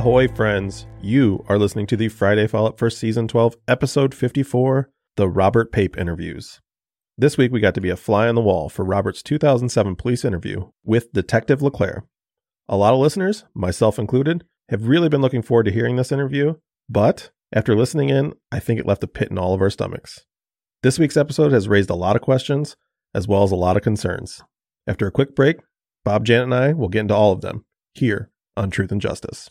Ahoy, friends. You are listening to the Friday Follow Up for Season 12, Episode 54, The Robert Pape Interviews. This week, we got to be a fly on the wall for Robert's 2007 police interview with Detective LeClaire. A lot of listeners, myself included, have really been looking forward to hearing this interview, but after listening in, I think it left a pit in all of our stomachs. This week's episode has raised a lot of questions, as well as a lot of concerns. After a quick break, Bob, Janet, and I will get into all of them here on Truth and Justice.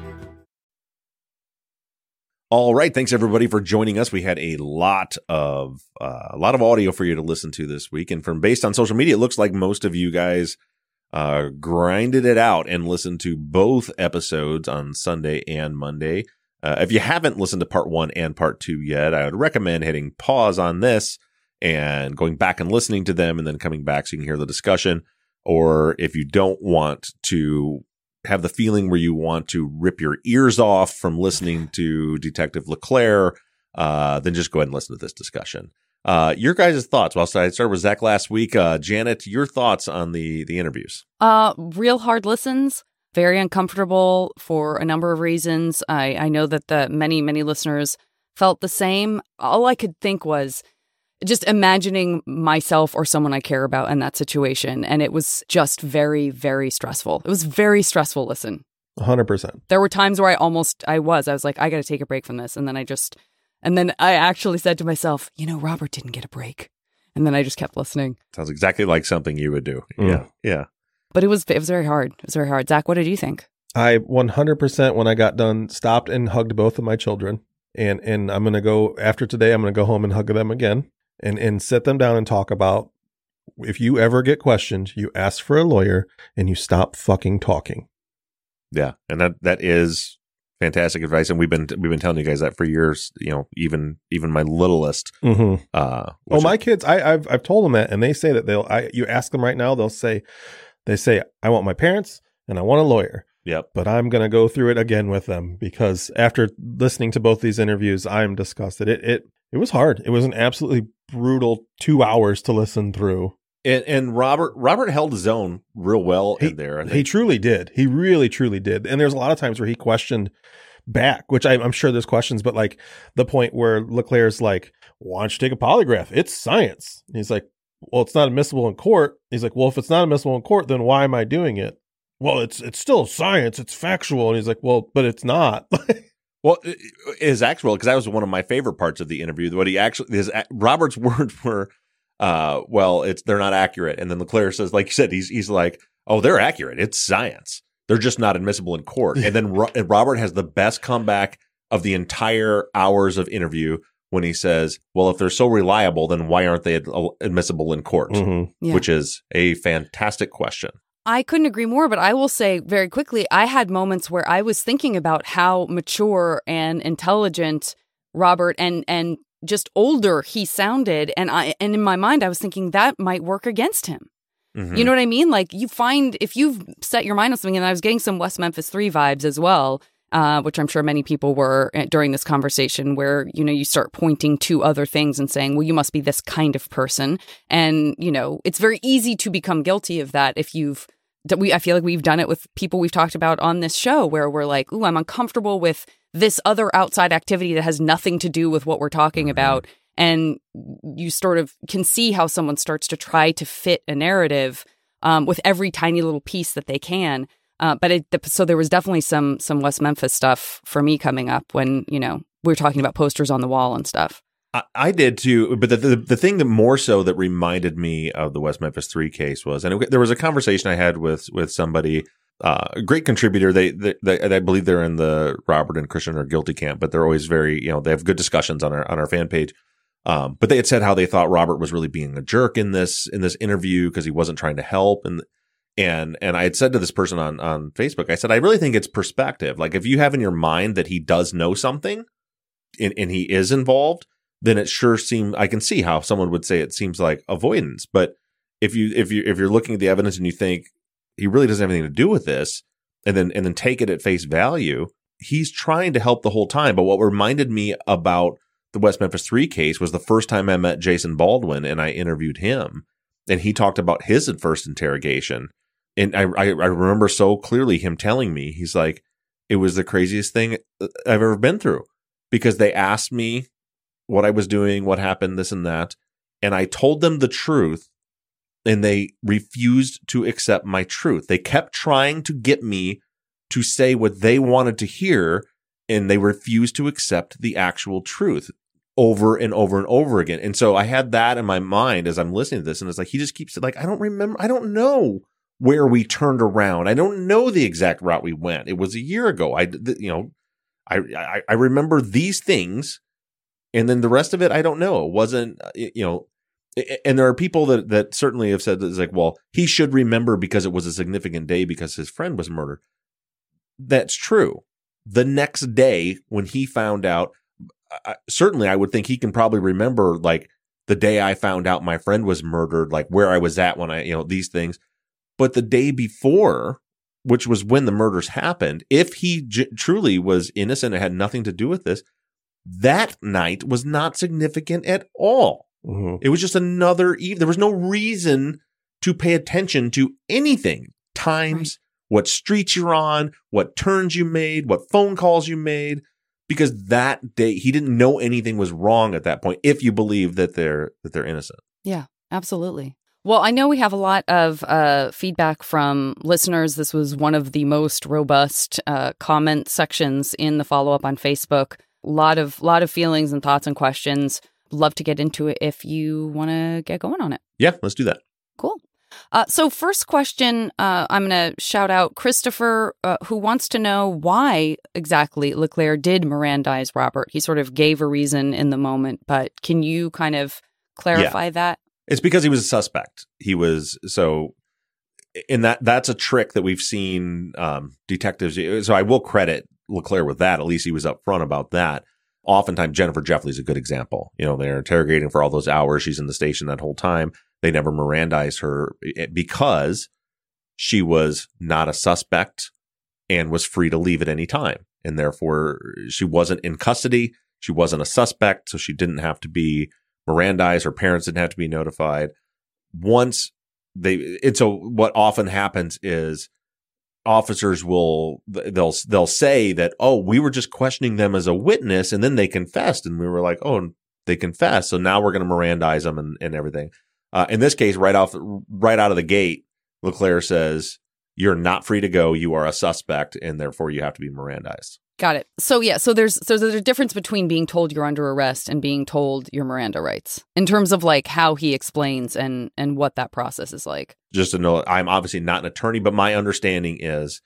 All right, thanks everybody for joining us. We had a lot of uh, a lot of audio for you to listen to this week, and from based on social media, it looks like most of you guys uh, grinded it out and listened to both episodes on Sunday and Monday. Uh, if you haven't listened to part one and part two yet, I would recommend hitting pause on this and going back and listening to them, and then coming back so you can hear the discussion. Or if you don't want to have the feeling where you want to rip your ears off from listening to Detective LeClaire, uh, then just go ahead and listen to this discussion. Uh, your guys' thoughts. Well, I started with Zaq last week. Uh, Janet, your thoughts on the the interviews? Uh, real hard listens. Very uncomfortable for a number of reasons. I, I know that the many, many listeners felt the same. All I could think was just imagining myself or someone I care about in that situation. And it was just very, very stressful. It was very stressful. Listen, 100%. there were times where I almost, I was, I was like, I got to take a break from this. And then I just, and then I actually said to myself, you know, Robert didn't get a break. And then I just kept listening. Sounds exactly like something you would do. Mm. Yeah, yeah. But it was, it was very hard. It was very hard. Zaq, what did you think? I 100% when I got done stopped and hugged both of my children. And and I'm going to go after today I'm going to go home and hug them again and and sit them down and talk about if you ever get questioned, you ask for a lawyer and you stop fucking talking. Yeah, and that that is fantastic advice, and we've been we've been telling you guys that for years. You know, even even my littlest. Mhm. Uh, Oh, my kids, I, I've I've told them that, and they say that they'll. I you ask them right now, they'll say, they say, I want my parents and I want a lawyer, Yep. but I'm gonna go through it again with them because after listening to both these interviews, I'm disgusted. It it it was hard. It was an absolutely brutal two hours to listen through. And and Robert Robert held his own real well He, in there. He truly did. He really, truly did. And there's a lot of times where he questioned back, which I, I'm sure there's questions, but like the point where Leclerc's like, "Why don't you take a polygraph? It's science." And he's like, "Well, it's not admissible in court." He's like, "Well, if it's not admissible in court, then why am I doing it?" Well, it's it's still science. It's factual. And he's like, "Well, but it's not." Well, i- i- his actual because that was one of my favorite parts of the interview. What he actually his Robert's words were, uh, well, it's they're not accurate, and then Leclerc says, like you said, he's he's like, oh, they're accurate. It's science. They're just not admissible in court. And then Ro- Robert has the best comeback of the entire hours of interview when he says, well, if they're so reliable, then why aren't they ad- admissible in court? Mhm. Yeah. Which is a fantastic question. I couldn't agree more, but I will say very quickly, I had moments where I was thinking about how mature and intelligent Robert and and just older he sounded, and I and in my mind I was thinking that might work against him Mhm. You know what I mean? Like you find if you've set your mind on something, and I was getting some West Memphis Three vibes as well, uh, which I'm sure many people were uh, during this conversation, where you know you start pointing to other things and saying, "Well, you must be this kind of person," and you know it's very easy to become guilty of that if you've. We I feel like we've done it with people we've talked about on this show, where we're like, "Ooh, I'm uncomfortable with this other outside activity that has nothing to do with what we're talking about." and you sort of can see how someone starts to try to fit a narrative um, with every tiny little piece that they can. Uh, but it, so there was definitely some some West Memphis stuff for me coming up when you know we were talking about posters on the wall and stuff. I, I did too, but the, the the thing that more so that reminded me of the West Memphis Three case was, and it, there was a conversation I had with with somebody, uh, a great contributor. They, they, they, I believe they're in the Robert and Christian are guilty camp, but they're always very, you know, they have good discussions on our on our fan page. Um, but they had said how they thought Robert was really being a jerk in this in this interview because he wasn't trying to help and and and I had said to this person on on Facebook, I said, I really think it's perspective. Like if you have in your mind that he does know something and, and he is involved, then it sure seems I can see how someone would say it seems like avoidance. But if you if you if you're looking at the evidence and you think he really doesn't have anything to do with this, and then and then take it at face value, he's trying to help the whole time. But what reminded me about the West Memphis Three case was the first time I met Jason Baldwin and I interviewed him, and he talked about his first interrogation, and I I, I remember so clearly him telling me he's like it was the craziest thing uh, I've ever been through because they asked me what I was doing, what happened, this and that, and I told them the truth, and they refused to accept my truth. They kept trying to get me to say what they wanted to hear and they refused to accept the actual truth over and over and over again. And so I had that in my mind as I'm listening to this. And it's like, he just keeps like, I don't remember, I don't know where we turned around. I don't know the exact route we went. It was a year ago. I, you know, I, I, I remember these things and then the rest of it, I don't know. It wasn't, uh, you know, and there are people that, that certainly have said that it's like, well, he should remember because it was a significant day because his friend was murdered. That's true. The next day when he found out, I, certainly I would think he can probably remember like the day I found out my friend was murdered, like where I was at when I, you know, these things. But the day before, which was when the murders happened, if he j- truly was innocent and had nothing to do with this, that night was not significant at all. Mhm. It was just another eve. There was no reason to pay attention to anything. Times, what streets you're on, what turns you made, what phone calls you made, because that day he didn't know anything was wrong at that point. If you believe that they're that they're innocent. Yeah, absolutely. Well, I know we have a lot of uh, feedback from listeners. This was one of the most robust uh, comment sections in the follow up on Facebook. A lot of lot of feelings and thoughts and questions. Love to get into it if you want to get going on it. Yeah, let's do that. Cool. Uh, so, first question uh, I'm going to shout out Christopher, uh, who wants to know why exactly Leclerc did Mirandize Robert. He sort of gave a reason in the moment, but can you kind of clarify that? It's because he was a suspect. He was so in that that's a trick that we've seen um, detectives. So I will credit Leclerc with that. At least he was upfront about that. Oftentimes, Jennifer Jeffley's a good example. You know, they're interrogating for all those hours. She's in the station that whole time. They never Mirandized her eh, because she was not a suspect and was free to leave at any time. And therefore, she wasn't in custody. She wasn't a suspect. So she didn't have to be Mirandized. Her parents didn't have to be notified. Once they, and so what often happens is officers will, they'll, they'll say that, oh, we were just questioning them as a witness and then they confessed. And we were like, oh, they confessed. So now we're going to Mirandize them and, and everything. Uh, in this case, right off, right out of the gate, Leclerc says, you're not free to go. You are a suspect and therefore you have to be Mirandized. Got it. So yeah, so there's so there's a difference between being told you're under arrest and being told your Miranda rights in terms of like how he explains and and what that process is like. Just to know, I'm obviously not an attorney, but my understanding is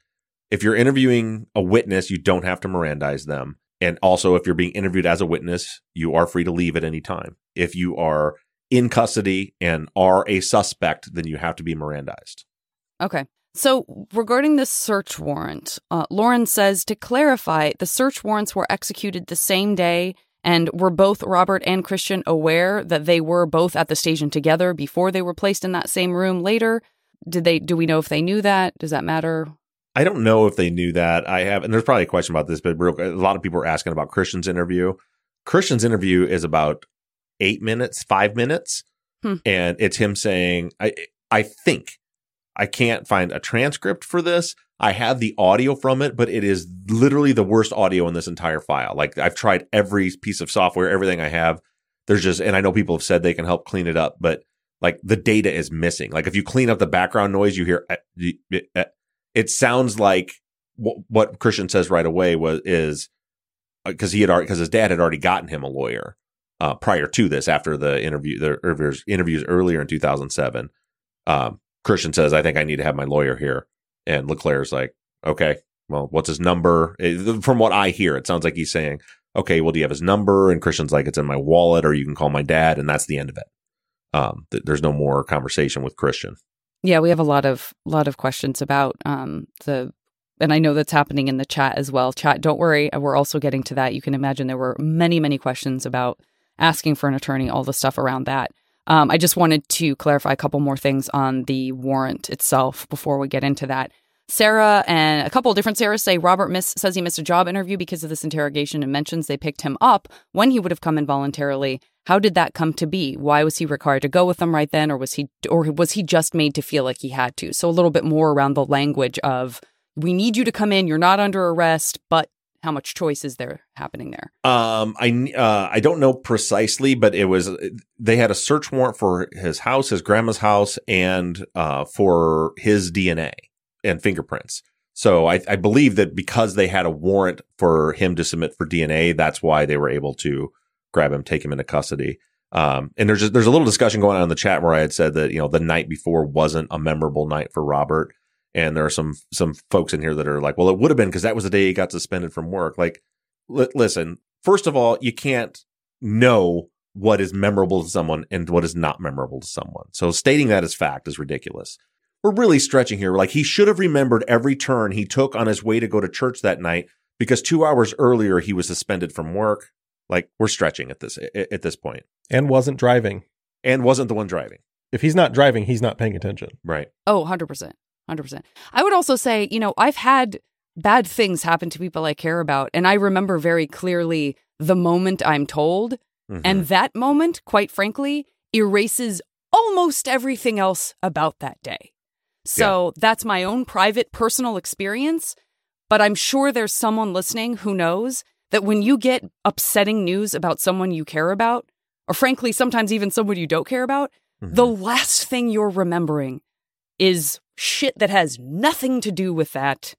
if you're interviewing a witness, you don't have to Mirandize them. And also, if you're being interviewed as a witness, you are free to leave at any time. If you are in custody and are a suspect, then you have to be Mirandized. Okay. So, regarding the search warrant, uh, Lauren says to clarify, the search warrants were executed the same day, and were both Robert and Christian aware that they were both at the station together before they were placed in that same room later? did they? Do we know if they knew that? Does that matter? I don't know if they knew that. I have, and there's probably a question about this, but real, a lot of people are asking about Christian's interview. Christian's interview is about eight minutes, five minutes, Hmm. and it's him saying, "I, I think I can't find a transcript for this. I have the audio from it, but it is literally the worst audio in this entire file. Like I've tried every piece of software, everything I have. There's just, and I know people have said they can help clean it up, but like the data is missing. Like if you clean up the background noise, you hear eh, eh, eh. it sounds like what, Christian says right away was is because he had already because his dad had already gotten him a lawyer uh, prior to this after the interview the interviews earlier in 2007. Um, Christian says, "I think I need to have my lawyer here," and Leclerc's like, "Okay, well, what's his number?" From what I hear, it sounds like he's saying, "Okay, well, do you have his number?" And Christian's like, "It's in my wallet, or you can call my dad," and that's the end of it. Um, th- there's no more conversation with Christian. Yeah, we have a lot of lot of questions about um, the, and I know that's happening in the chat as well. Chat, don't worry, we're also getting to that. You can imagine there were many, many questions about asking for an attorney, all the stuff around that. Um, I just wanted to clarify a couple more things on the warrant itself before we get into that. Sarah and a couple different Sarahs say Robert miss, says he missed a job interview because of this interrogation and mentions they picked him up when he would have come involuntarily. How did that come to be? Why was he required to go with them right then, or was he, or was he just made to feel like he had to? So a little bit more around the language of we need you to come in. You're not under arrest, but how much choice is there happening there? Um, I uh, I don't know precisely, but it was they had a search warrant for his house, his grandma's house, and uh, for his DNA and fingerprints. So I, I believe that because they had a warrant for him to submit for DNA, that's why they were able to grab him, take him into custody. Um, and there's just, there's a little discussion going on in the chat where I had said that you know the night before wasn't a memorable night for Robert, and there are some some folks in here that are like, well, it would have been because that was the day he got suspended from work. Like, li- listen, first of all, you can't know what is memorable to someone and what is not memorable to someone. So stating that as fact is ridiculous. We're really stretching here. Like he should have remembered every turn he took on his way to go to church that night because two hours earlier he was suspended from work. Like we're stretching at this at this point. point, and wasn't driving. and wasn't the one driving. If he's not driving, he's not paying attention. Right. Oh, 100%. 100%. I would also say, you know, I've had bad things happen to people I care about. And I remember very clearly the moment I'm told. Mhm. And that moment, quite frankly, erases almost everything else about that day. So that's my own private personal experience. But I'm sure there's someone listening who knows that when you get upsetting news about someone you care about, or frankly, sometimes even someone you don't care about, Mhm. the last thing you're remembering is shit that has nothing to do with that.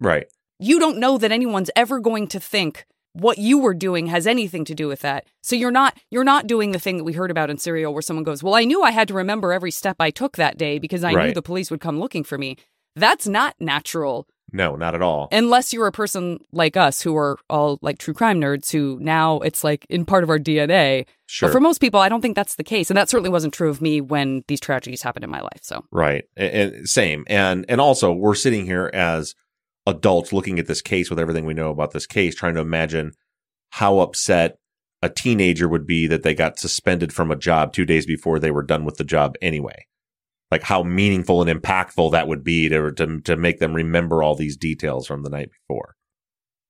right. You don't know that anyone's ever going to think what you were doing has anything to do with that. So you're not you're not doing the thing that we heard about in Serial where someone goes, "Well, I knew I had to remember every step I took that day because I knew the police would come looking for me." That's not natural No, not at all. unless you're a person like us who are all like true crime nerds who now it's like in part of our DNA. Sure. But for most people, I don't think that's the case. And that certainly wasn't true of me when these tragedies happened in my life. So Right. And, same. And and also we're sitting here as adults looking at this case with everything we know about this case, trying to imagine how upset a teenager would be that they got suspended from a job two days before they were done with the job anyway. Like how meaningful and impactful that would be to to, to make them remember all these details from the night before.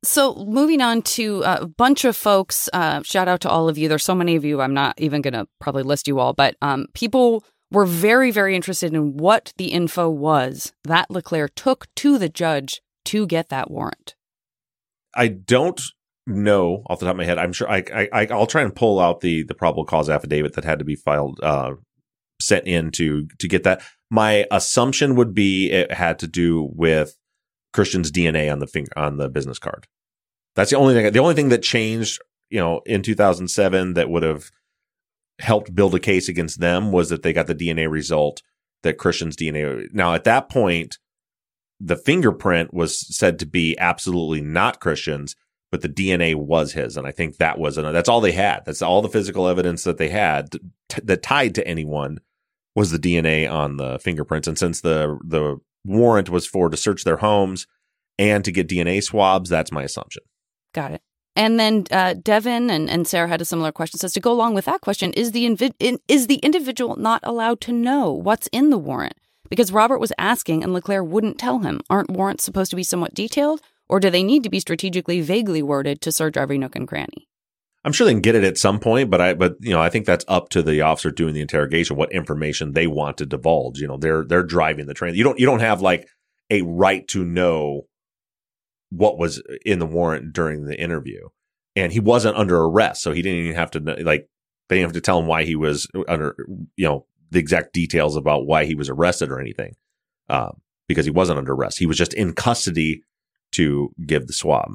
So moving on to uh, a bunch of folks, uh, shout out to all of you. There's so many of you. I'm not even going to probably list you all, but um, people were very, very interested in what the info was that Leclerc took to the judge to get that warrant. I don't know off the top of my head. I'm sure I, I I- I'll try and pull out the the probable cause affidavit that had to be filed uh sent in to to get that. My assumption would be it had to do with Christian's DNA on the finger on the business card. That's the only thing. The only thing that changed, you know, in 2007 that would have helped build a case against them was that they got the DNA result that Christian's DNA. Now at that point, the fingerprint was said to be absolutely not Christian's, but the DNA was his, and I think that was an, that's all they had. That's all the physical evidence that they had t- that tied to anyone was the DNA on the fingerprints. And since the the warrant was for to search their homes and to get DNA swabs, that's my assumption. Got it. And then uh, Devin and, and Sarah had a similar question. Says to go along with that question, is the invi- in, is the individual not allowed to know what's in the warrant? because Robert was asking and Leclerc wouldn't tell him. Aren't warrants supposed to be somewhat detailed? Or do they need to be strategically vaguely worded to search every nook and cranny? I'm sure they can get it at some point, but I, but you know, I think that's up to the officer doing the interrogation, what information they want to divulge. You know, they're they're driving the train. You don't you don't have like a right to know what was in the warrant during the interview, and he wasn't under arrest, so he didn't even have to like they didn't have to tell him why he was under, you know, the exact details about why he was arrested or anything, uh, because he wasn't under arrest. He was just in custody to give the swab.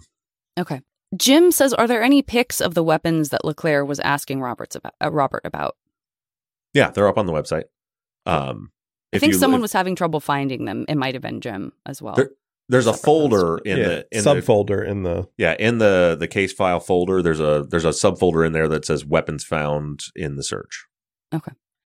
Okay. Jim says, "Are there any pics of the weapons that Leclerc was asking Roberts about? Uh, Robert about?" Yeah, they're up on the website. Um, I think you- someone if- was having trouble finding them. It might have been Jim as well. There- there's a folder ones. in yeah, the in the subfolder in the yeah in the the case file folder. There's a there's a subfolder in there that says weapons found in the search.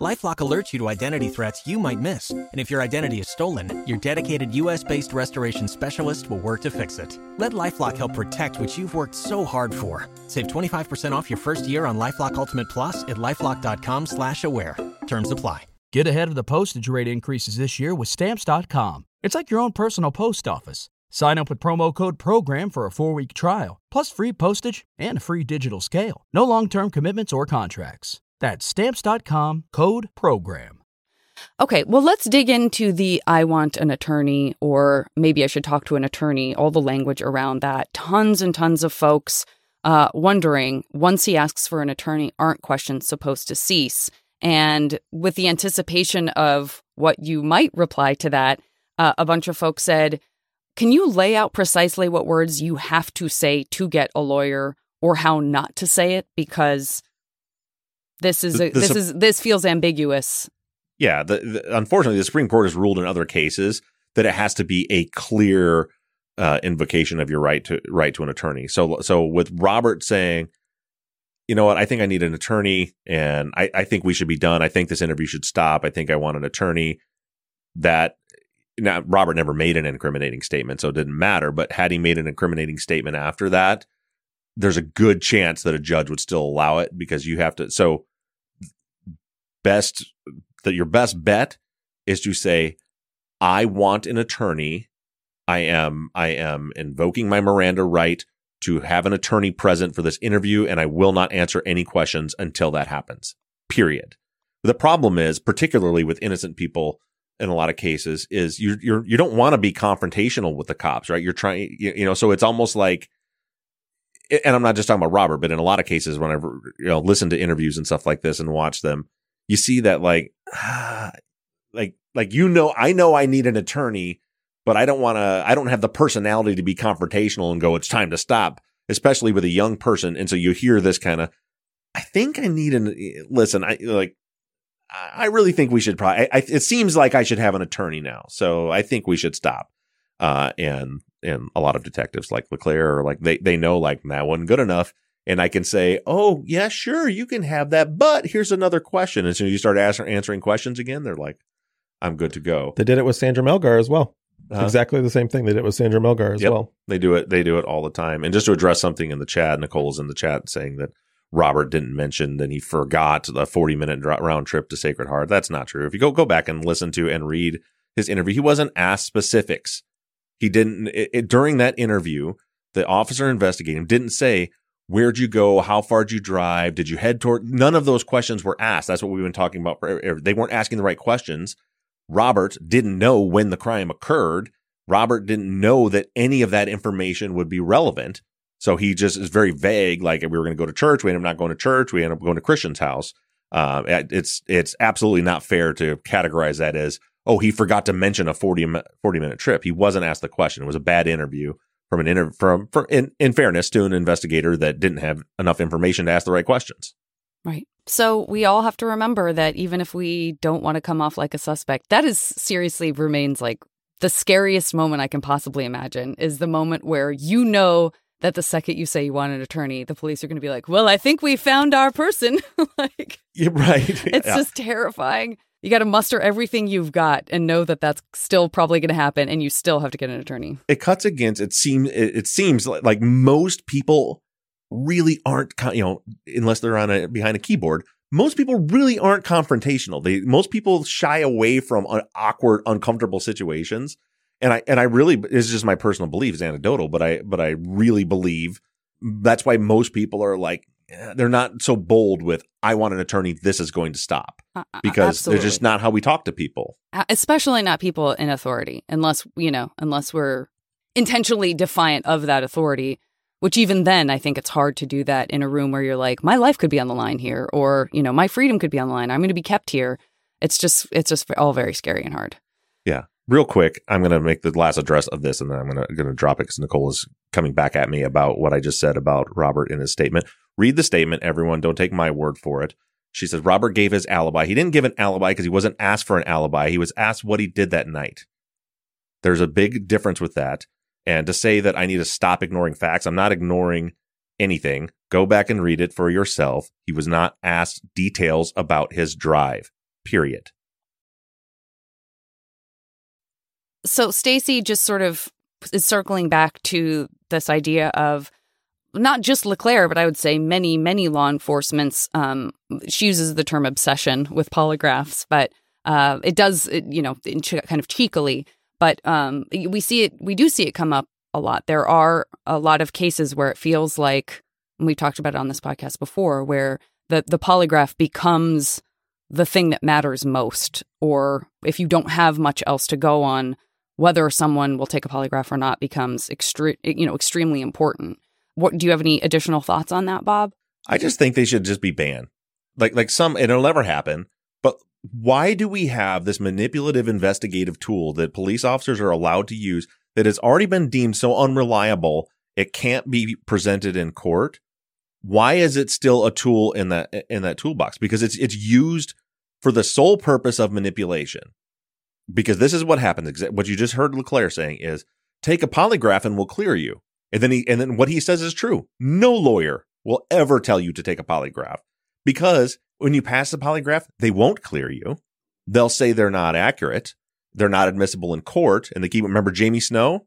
Lifelock alerts you to identity threats you might miss. And if your identity is stolen, your dedicated US based restoration specialist will work to fix it. Let Lifelock help protect what you've worked so hard for. Save 25% off your first year on Lifelock Ultimate Plus at lifelock.com slash aware. Terms apply. Get ahead of the postage rate increases this year with Stamps.com. It's like your own personal post office. Sign up with promo code PROGRAM for a four week trial, plus free postage and a free digital scale. No long term commitments or contracts. That's Stamps.com code PROGRAM. Okay, well, let's dig into the I want an attorney, or maybe I should talk to an attorney, all the language around that. Tons and tons of folks uh, wondering once he asks for an attorney, aren't questions supposed to cease? And with the anticipation of what you might reply to that, uh, a bunch of folks said, Can you lay out precisely what words you have to say to get a lawyer or how not to say it? Because this is The- a, the this is this feels ambiguous Yeah, the, the, unfortunately, the Supreme Court has ruled in other cases that it has to be a clear uh, invocation of your right to right to an attorney. So, so with Robert saying, you know what, I think I need an attorney, and I, I think we should be done. I think this interview should stop. I think I want an attorney. That now Robert never made an incriminating statement, so it didn't matter. But had he made an incriminating statement after that, there's a good chance that a judge would still allow it because you have to. So, best that your best bet is to say, I want an attorney. I am I am invoking my Miranda right to have an attorney present for this interview, and I will not answer any questions until that happens. Period. The problem is, particularly with innocent people in a lot of cases, is you you're you don't want to be confrontational with the cops, right? You're trying you, you know, so it's almost like and I'm not just talking about Robert, but in a lot of cases, whenever you know listen to interviews and stuff like this and watch them, you see that like, like, like you know, I know I need an attorney, but I don't want to. I don't have the personality to be confrontational and go, "It's time to stop," especially with a young person. And so you hear this kind of, I think I need an listen. I like. I really think we should probably. I, it seems like I should have an attorney now, so I think we should stop. Uh, and and a lot of detectives like Leclerc are like they they know like that wasn't good enough, and I can say, oh yeah, sure, you can have that, but here's another question. And so you start ask, answering questions again, they're like, I'm good to go. They did it with Sandra Melgar as well. Uh-huh. Exactly the same thing they did with Sandra Melgar as Yep. well. They do it. They do it all the time. And just to address something in the chat, Nicole's in the chat saying that Robert didn't mention that he forgot the 40 minute round trip to Sacred Heart. That's not true. If you go go back and listen to and read his interview, he wasn't asked specifics. He didn't it, it- during that interview. The officer investigating didn't say where'd you go, how far did you drive, did you head toward. None of those questions were asked. That's what we've been talking about. For, they weren't asking the right questions. Robert didn't know when the crime occurred. Robert didn't know that any of that information would be relevant. So he just is very vague. Like we were going to go to church. We ended up not going to church. We ended up going to Christian's house. Uh, it's, it's absolutely not fair to categorize that as, oh, he forgot to mention a 40, 40 minute trip. He wasn't asked the question. It was a bad interview from an inter, from, from in, in fairness to an investigator that didn't have enough information to ask the right questions. Right. So we all have to remember that even if we don't want to come off like a suspect, that is seriously remains like the scariest moment I can possibly imagine is the moment where you know that the second you say you want an attorney, the police are going to be like, "Well, I think we found our person." like Yeah, right. it's Yeah. just terrifying. You got to muster everything you've got and know that that's still probably going to happen, and you still have to get an attorney. It cuts against. It seems. It, seems like, like most people really aren't. You know, unless they're on a behind a keyboard. Most people really aren't confrontational. They most people shy away from un- awkward, uncomfortable situations. And I and I really it's just my personal belief. It's anecdotal, but I but I really believe that's why most people are like they're not so bold with I want an attorney. This is going to stop Uh, uh, because they're just not how we talk to people. Uh, especially not people in authority, unless you know, unless we're intentionally defiant of that authority. Which even then, I think it's hard to do that in a room where you're like, my life could be on the line here, or you know, my freedom could be on the line. I'm going to be kept here. It's just, it's just all very scary and hard. Real quick, I'm going to make the last address of this and then I'm going to, going to drop it because Nicole is coming back at me about what I just said about Robert in his statement. Read the statement, everyone. Don't take my word for it. She says Robert gave his alibi. He didn't give an alibi because he wasn't asked for an alibi. He was asked what he did that night. There's a big difference with that. And to say that I need to stop ignoring facts, I'm not ignoring anything. Go back and read it for yourself. He was not asked details about his drive, period. So Stacy just sort of is circling back to this idea of not just Leclerc, but I would say many, many law enforcement's. Um, she uses the term obsession with polygraphs, but uh, it does, it, you know, kind of cheekily. But um, we see it, we do see it come up a lot. There are a lot of cases where it feels like, we talked about it on this podcast before, where the the polygraph becomes the thing that matters most, or if you don't have much else to go on, whether someone will take a polygraph or not becomes extre- you know extremely important. What do you have any additional thoughts on that, Bob? I just think they should just be banned. Like like some it'll never happen. But why do we have this manipulative investigative tool that police officers are allowed to use that has already been deemed so unreliable it can't be presented in court? Why is it still a tool in that in that toolbox? Because it's it's used for the sole purpose of manipulation. Because this is what happens. What you just heard Leclerc saying is take a polygraph and we'll clear you. And then he and then what he says is true. No lawyer will ever tell you to take a polygraph because when you pass the polygraph, they won't clear you. They'll say they're not accurate. They're not admissible in court. And they keep remember Jamie Snow?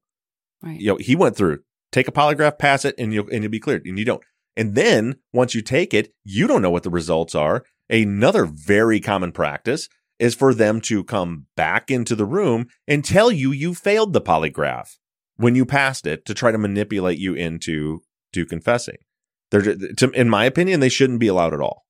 Right. You know, he went through take a polygraph, pass it, and you'll and you'll be cleared. And you don't. And then once you take it, you don't know what the results are. Another very common practice is for them to come back into the room and tell you you failed the polygraph when you passed it to try to manipulate you into to confessing. They're, to, in my opinion, they shouldn't be allowed at all.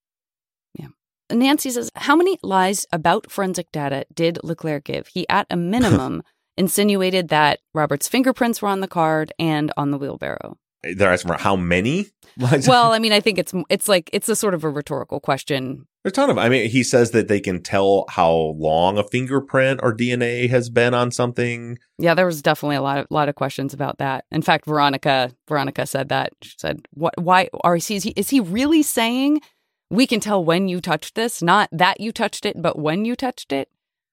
Yeah. Nancy says, How many lies about forensic data did Leclerc give? He, at a minimum, insinuated that Robert's fingerprints were on the card and on the wheelbarrow. They're asking for how many? lies? Well, I mean, I think it's it's like it's a sort of a rhetorical question. There's a ton of. I mean, he says that they can tell how long a fingerprint or DNA has been on something. Yeah, there was definitely a lot of lot of questions about that. In fact, Veronica Veronica said that. She said, "What? Why are he? Is he, is he really saying we can tell when you touched this? Not that you touched it, but when you touched it."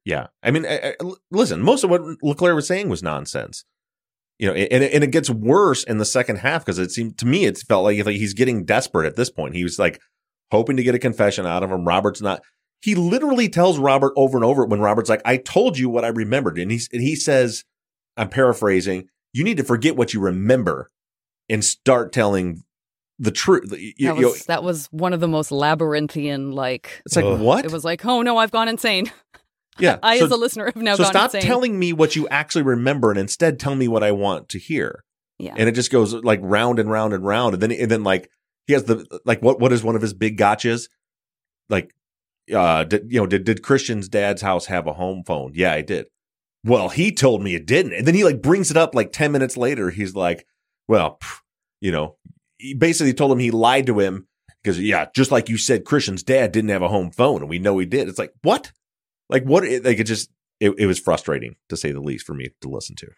Yeah, I mean, I, I- listen. Most of what Leclerc was saying was nonsense. You know, and, and it gets worse in the second half because it seemed to me it felt like, like he's getting desperate at this point. He was like hoping to get a confession out of him. Robert's not. He literally tells Robert over and over when Robert's like, "I told you what I remembered," and he and he says, "I'm paraphrasing. You need to forget what you remember and start telling the truth." You- you That know, was that was one of the most labyrinthian like. it's like Ugh. what? It was like, oh no, I've gone insane. yeah. I, so- as a listener, have now so gone stop insane. telling me what you actually remember and instead tell me what I want to hear. Yeah. And it just goes like round and round and round. And then, and then like he has the, like, what, what is one of his big gotchas? Like, uh, did, you know, did, did Christian's dad's house have a home phone? Yeah, I did. Well, he told me it didn't. And then he like brings it up like 10 minutes later. He's like, well, you know, he basically told him he lied to him because, yeah, just like you said, Christian's dad didn't have a home phone and we know he did. It's like, what? Like, what? Like, it just, it, it was frustrating to say the least for me to listen to.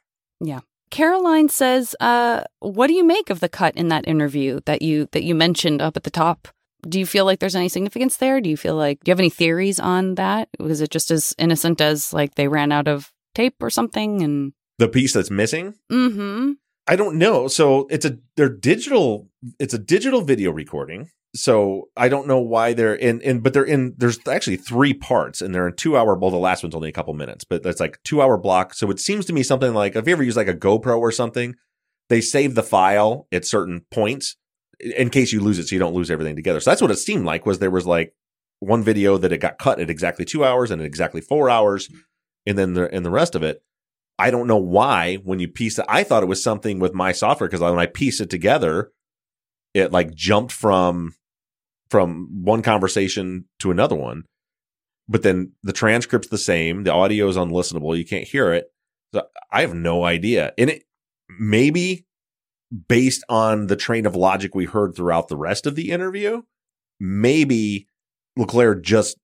Caroline says, uh, "What do you make of the cut in that interview that you that you mentioned up at the top? Do you feel like there's any significance there? Do you feel like do you have any theories on that? Was it just as innocent as like they ran out of tape or something? And The piece that's missing, mm-hmm. I don't know. So it's a they're digital. It's a digital video recording. So I don't know why they're in, in, but they're in, there's actually three parts and they're in two hour, well, the last one's only a couple minutes, but that's like two hour block. So it seems to me something like, if you ever use like a GoPro or something, they save the file at certain points in case you lose it. So you don't lose everything together. So that's what it seemed like was there was like one video that it got cut at exactly two hours and at exactly four hours. And then the, and the rest of it, I don't know why when you piece it, I thought it was something with my software because when I piece it together, it like jumped from from one conversation to another one. But then the transcript's the same, the audio is unlistenable, you can't hear it. So I have no idea. And it maybe based on the train of logic we heard throughout the rest of the interview, maybe LeClaire just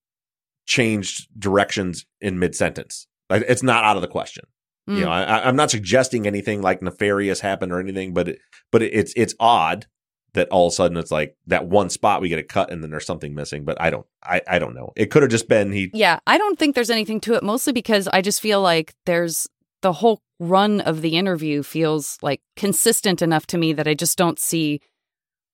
changed directions in mid sentence. It's not out of the question. Mm. You know, I, am not suggesting anything like nefarious happened or anything, but it, but it, it's it's odd that all of a sudden it's like that one spot we get a cut and then there's something missing. But I don't, I, I don't know. It could have just been he. Yeah, I don't think there's anything to it. Mostly because I just feel like there's the whole run of the interview feels like consistent enough to me that I just don't see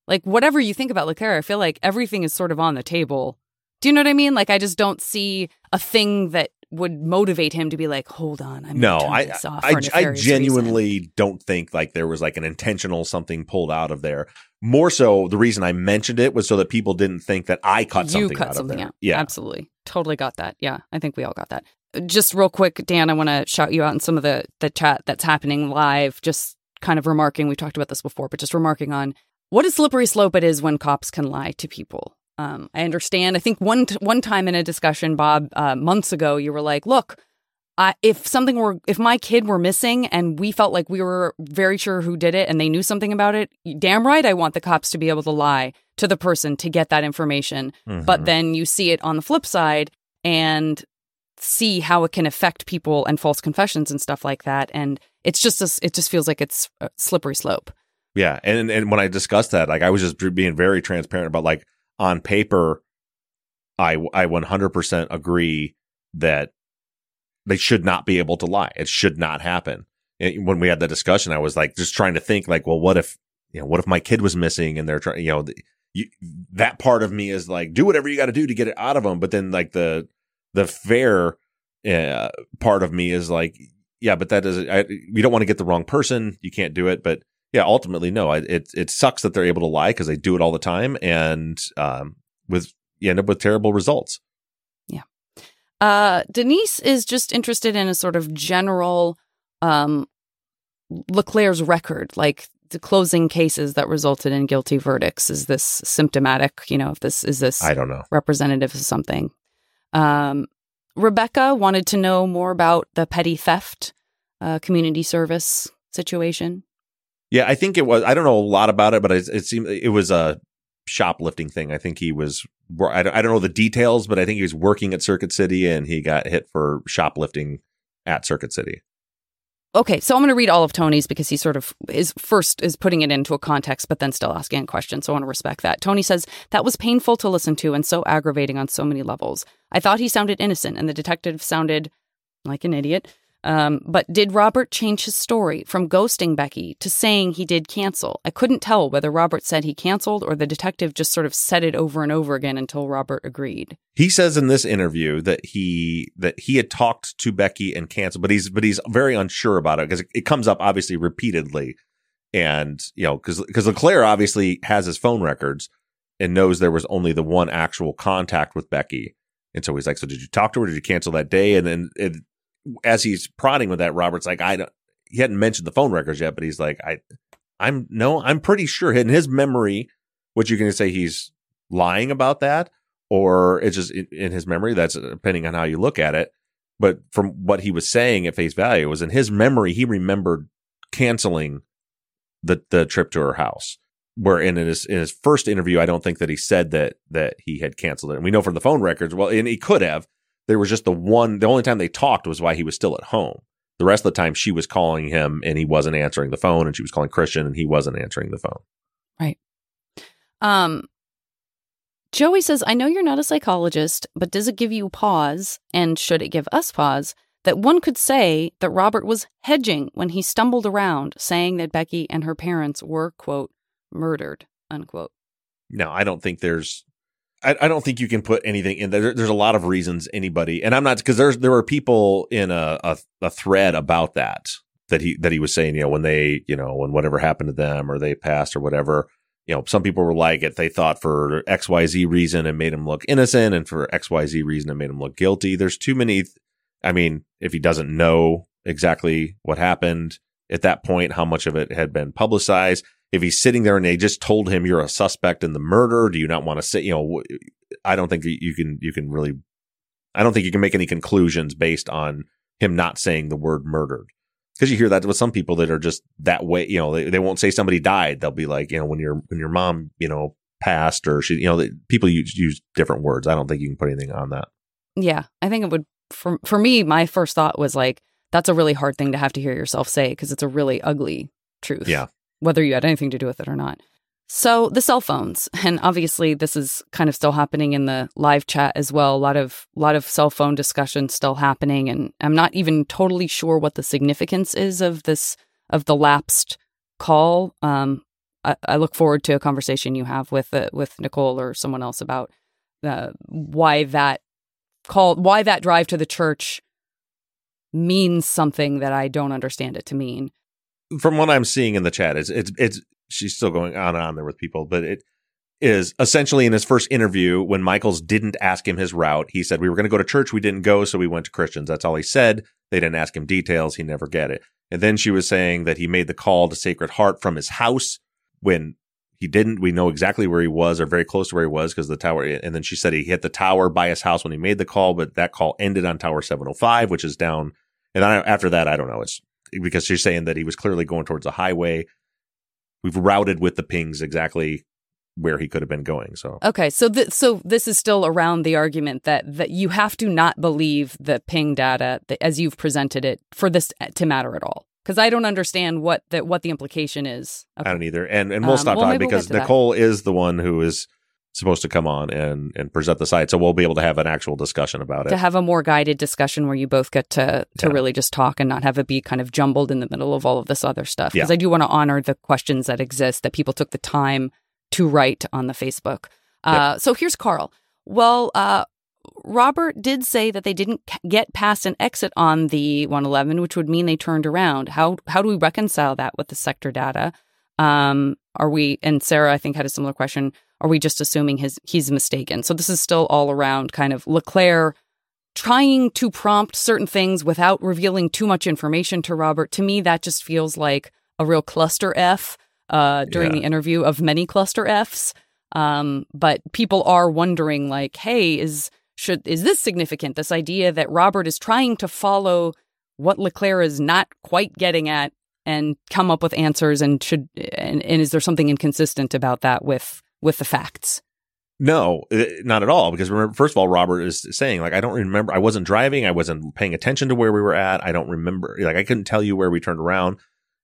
like whatever you think about LeClaire, I feel like everything is sort of on the table. Do you know what I mean? Like I just don't see a thing that would motivate him to be like, hold on, I'm no, I, I, I genuinely reason. don't think like there was like an intentional something pulled out of there. More so, the reason I mentioned it was so that people didn't think that I cut you something cut out something of there. out. Yeah, absolutely, totally got that. Yeah, I think we all got that. Uh, just real quick, Dan, I want to shout you out in some of the the chat that's happening live. Just kind of remarking, we talked about this before, but just remarking on what a slippery slope it is when cops can lie to people. Um, I understand. I think one t- one time in a discussion, Bob, uh, months ago, you were like, "Look, I, if something were, if my kid were missing, and we felt like we were very sure who did it, and they knew something about it, damn right, I want the cops to be able to lie to the person to get that information. Mm-hmm. But then you see it on the flip side, and see how it can affect people and false confessions and stuff like that, and it's just a, it just feels like it's a slippery slope. Yeah, and and when I discussed that, like I was just being very transparent about like on paper, I I 100% agree that they should not be able to lie. It should not happen. When we had the discussion, I was like just trying to think like, well, what if you know, what if my kid was missing and they're trying, you know, the, you, that part of me is like, do whatever you got to do to get it out of them. But then like the the fair uh, part of me is like, yeah, but that doesn't. I, we don't want to get the wrong person. You can't do it, but yeah, ultimately, no. I, it it sucks that they're able to lie because they do it all the time, and um, with you end up with terrible results. Yeah. Uh, Denise is just interested in a sort of general um, Leclaire's record, like the closing cases that resulted in guilty verdicts. Is this symptomatic? You know, if this is this I don't know representative of something. Um, Rebecca wanted to know more about the petty theft uh, community service situation. Yeah, I think it was. I don't know a lot about it, but it, it seemed it was a shoplifting thing. I think he was. I don't, I don't know the details, but I think he was working at Circuit City and he got hit for shoplifting at Circuit City. Okay, so I'm going to read all of Tony's because he sort of is first is putting it into a context, but then still asking a question. So I want to respect that. Tony says that was painful to listen to and so aggravating on so many levels. I thought he sounded innocent, and the detective sounded like an idiot. Um, but did Robert change his story from ghosting Becky to saying he did cancel? I couldn't tell whether Robert said he canceled or the detective just sort of said it over and over again until Robert agreed. He says in this interview that he that he had talked to Becky and canceled, but he's but he's very unsure about it because it, it comes up obviously repeatedly, and you know because because Leclaire obviously has his phone records and knows there was only the one actual contact with Becky. And so he's like, "So did you talk to her? Did you cancel that day?" And then it, as he's prodding with that, Robert's like, I don't, he hadn't mentioned the phone records yet, but he's like, I, I'm no, I'm pretty sure in his memory, what you're going to say he's lying about that, or it's just in, in, his memory. That's uh, depending on how you look at it. But from what he was saying at face value was in his memory, he remembered canceling the the trip to her house. Where in his in his first interview, I don't think that he said that that he had canceled it. And we know from the phone records, well, and he could have, there was just the one, the only time they talked was why he was still at home. The rest of the time she was calling him and he wasn't answering the phone and she was calling Christian and he wasn't answering the phone. Right. Um, Joey says, I know you're not a psychologist, but does it give you pause, and should it give us pause, that one could say that Robert was hedging when he stumbled around saying that Becky and her parents were, quote, murdered, unquote? no, I don't think there's. I, I don't think you can put anything in there. There's a lot of reasons anybody, and I'm not because there's there were people in a, a a thread about that that he that he was saying, you know, when they, you know, when whatever happened to them or they passed or whatever, you know, some people were like it. They thought for X Y Z reason it made him look innocent, and for X Y Z reason it made him look guilty. There's too many. I mean, if he doesn't know exactly what happened at that point, how much of it had been publicized, if he's sitting there and they just told him you're a suspect in the murder, do you not want to say, you know, I don't think you can, you can really, I don't think you can make any conclusions based on him not saying the word murdered. Cause you hear that with some people that are just that way, you know, they, they won't say somebody died. They'll be like, you know, when your, when your mom, you know, passed or she, you know, people use, use different words. I don't think you can put anything on that. Yeah. I think it would, for, for me, my first thought was like, that's a really hard thing to have to hear yourself say because it's a really ugly truth. Yeah whether you had anything to do with it or not. So the cell phones, and obviously this is kind of still happening in the live chat as well. A lot of lot of cell phone discussion still happening, and I'm not even totally sure what the significance is of this of the lapsed call. Um, I, look forward to a conversation you have with uh, with Nicole or someone else about uh, why that call, why that drive to the church means something that I don't understand it to mean from what I'm seeing in the chat, it's it's it's she's still going on and on there with people, but it is essentially in his first interview when Michaels didn't ask him his route. He said we were going to go to church, we didn't go, so we went to Christians. That's all he said. They didn't ask him details. He never get it. And then she was saying that he made the call to Sacred Heart from his house when he didn't. We know exactly where he was or very close to where he was because the tower. And then she said he hit the tower by his house when he made the call, but that call ended on Tower 705, which is down. And then after that, I don't know. It's because she's saying that he was clearly going towards a highway. We've routed with the pings exactly where he could have been going. So okay, so th- so this is still around the argument that that you have to not believe the ping data that, as you've presented it for this to matter at all. Because I don't understand what the what the implication is. Okay. I don't either, and and we'll um, stop well, talking because we'll Nicole that. is the one who is supposed to come on and and present the site so we'll be able to have an actual discussion about it to have a more guided discussion where you both get to to yeah. really just talk and not have it be kind of jumbled in the middle of all of this other stuff because yeah. i do want to honor the questions that exist that people took the time to write on the facebook uh, yep. so here's carl well uh, Robert did say that they didn't get past an exit on the 111, which would mean they turned around. How how do we reconcile that with the sector data? Um, are we? And Sarah, I think, had a similar question are we just assuming his he's mistaken? So this is still all around kind of Leclaire trying to prompt certain things without revealing too much information to Robert. To me, that just feels like a real cluster F uh, during yeah. the interview of many cluster Fs. Um, but people are wondering, like, hey, is should is this significant? This idea that Robert is trying to follow what Leclaire is not quite getting at and come up with answers and should and, and is there something inconsistent about that with with the facts. No, eh, not at all. Because remember, first of all, Robert is saying like, I don't remember. I wasn't driving. I wasn't paying attention to where we were at. I don't remember. Like, I couldn't tell you where we turned around.